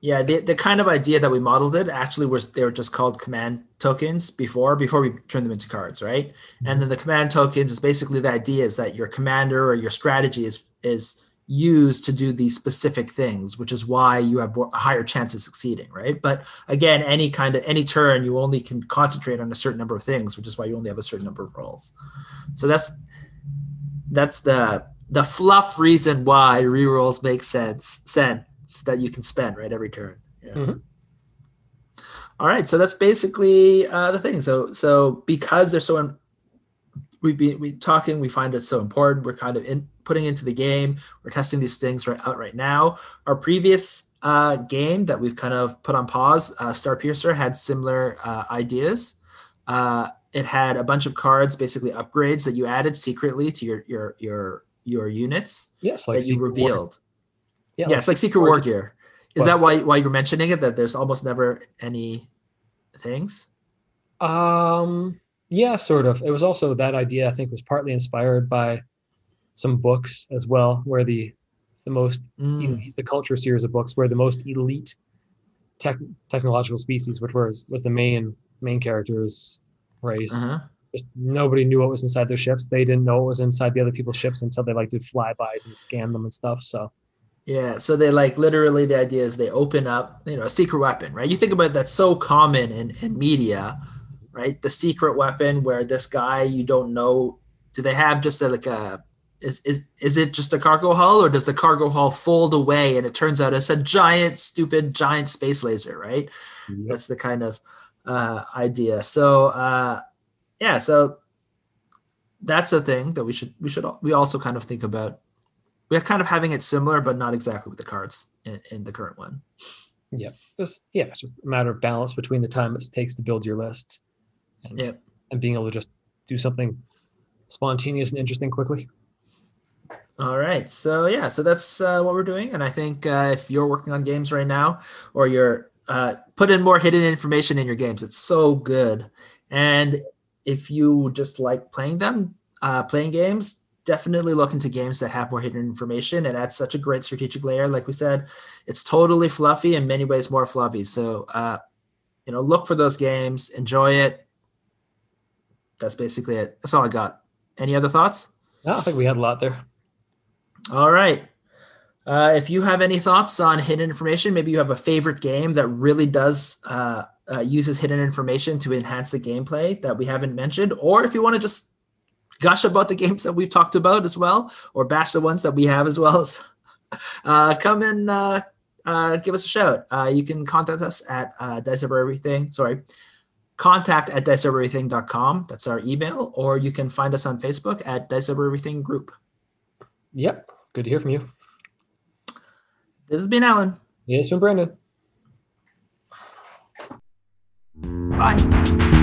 Yeah, the, the kind of idea that we modeled it actually was they were just called command tokens before before we turned them into cards, right? And mm-hmm. then the command tokens is basically the idea is that your commander or your strategy is is used to do these specific things, which is why you have a higher chance of succeeding, right? But again, any kind of any turn you only can concentrate on a certain number of things, which is why you only have a certain number of rolls. So that's that's the the fluff reason why rerolls make sense sense that you can spend right every turn. Yeah. Mhm. All right, so that's basically uh, the thing. So so because they're so in, we've been we talking, we find it so important. We're kind of in putting into the game. We're testing these things right out right now. Our previous uh, game that we've kind of put on pause, uh, Star Piercer, had similar uh, ideas. Uh, it had a bunch of cards, basically upgrades that you added secretly to your your your your units Yes, like that you Secret War- revealed. Yeah, yeah, it's like Secret War Gear. Is What? that why why you're mentioning it? That there's almost never any things. Um, yeah, sort of. It was also that idea. I think was partly inspired by some books as well, where the the most Mm, elite, the culture series of books, where the most elite tech, technological species, which was was the main main characters race. uh-huh. Just nobody knew what was inside their ships. They didn't know what was inside the other people's ships until they like did flybys and scan them and stuff. So Yeah, so they like literally the idea is they open up, you know, a secret weapon, right? You think about it, that's so common in, in media, right? The secret weapon where this guy you don't know, do they have just a, like a is, is is it just a cargo hull or does the cargo hull fold away and it turns out it's a giant, stupid, giant space laser, right? That's the kind of uh, idea. So uh, yeah, so that's a thing that we should we should we also kind of think about. We're kind of having it similar, but not exactly with the cards in, in the current one. Yeah, just yeah, it's just a matter of balance between the time it takes to build your list and Yep. and being able to just do something spontaneous and interesting quickly. All right, so yeah, so that's uh, what we're doing, and I think uh, if you're working on games right now, or you're uh, put in more hidden information in your games, it's so good, and if you just like playing them, uh, playing games, definitely look into games that have more hidden information. It adds such a great strategic layer. Like we said, it's totally fluffy in many ways more fluffy. So, uh, you know, look for those games, enjoy it. That's basically it. That's all I got. Any other thoughts? No, I think we had a lot there. All right. Uh, if you have any thoughts on hidden information, maybe you have a favorite game that really does uh, uh, uses hidden information to enhance the gameplay that we haven't mentioned, or if you want to just gush about the (laughs) games that we've talked about as well, or bash the ones that we have as well, (laughs) uh, come and uh, uh, give us a shout. Uh, you can contact us at uh, Dice Over Everything. Sorry, contact at diceovereverything.com. That's our email, or you can find us on Facebook at Dice Over Everything Group. Yep. Good to hear from you. This has been Alan. Yeah, it's been Brandon. Bye.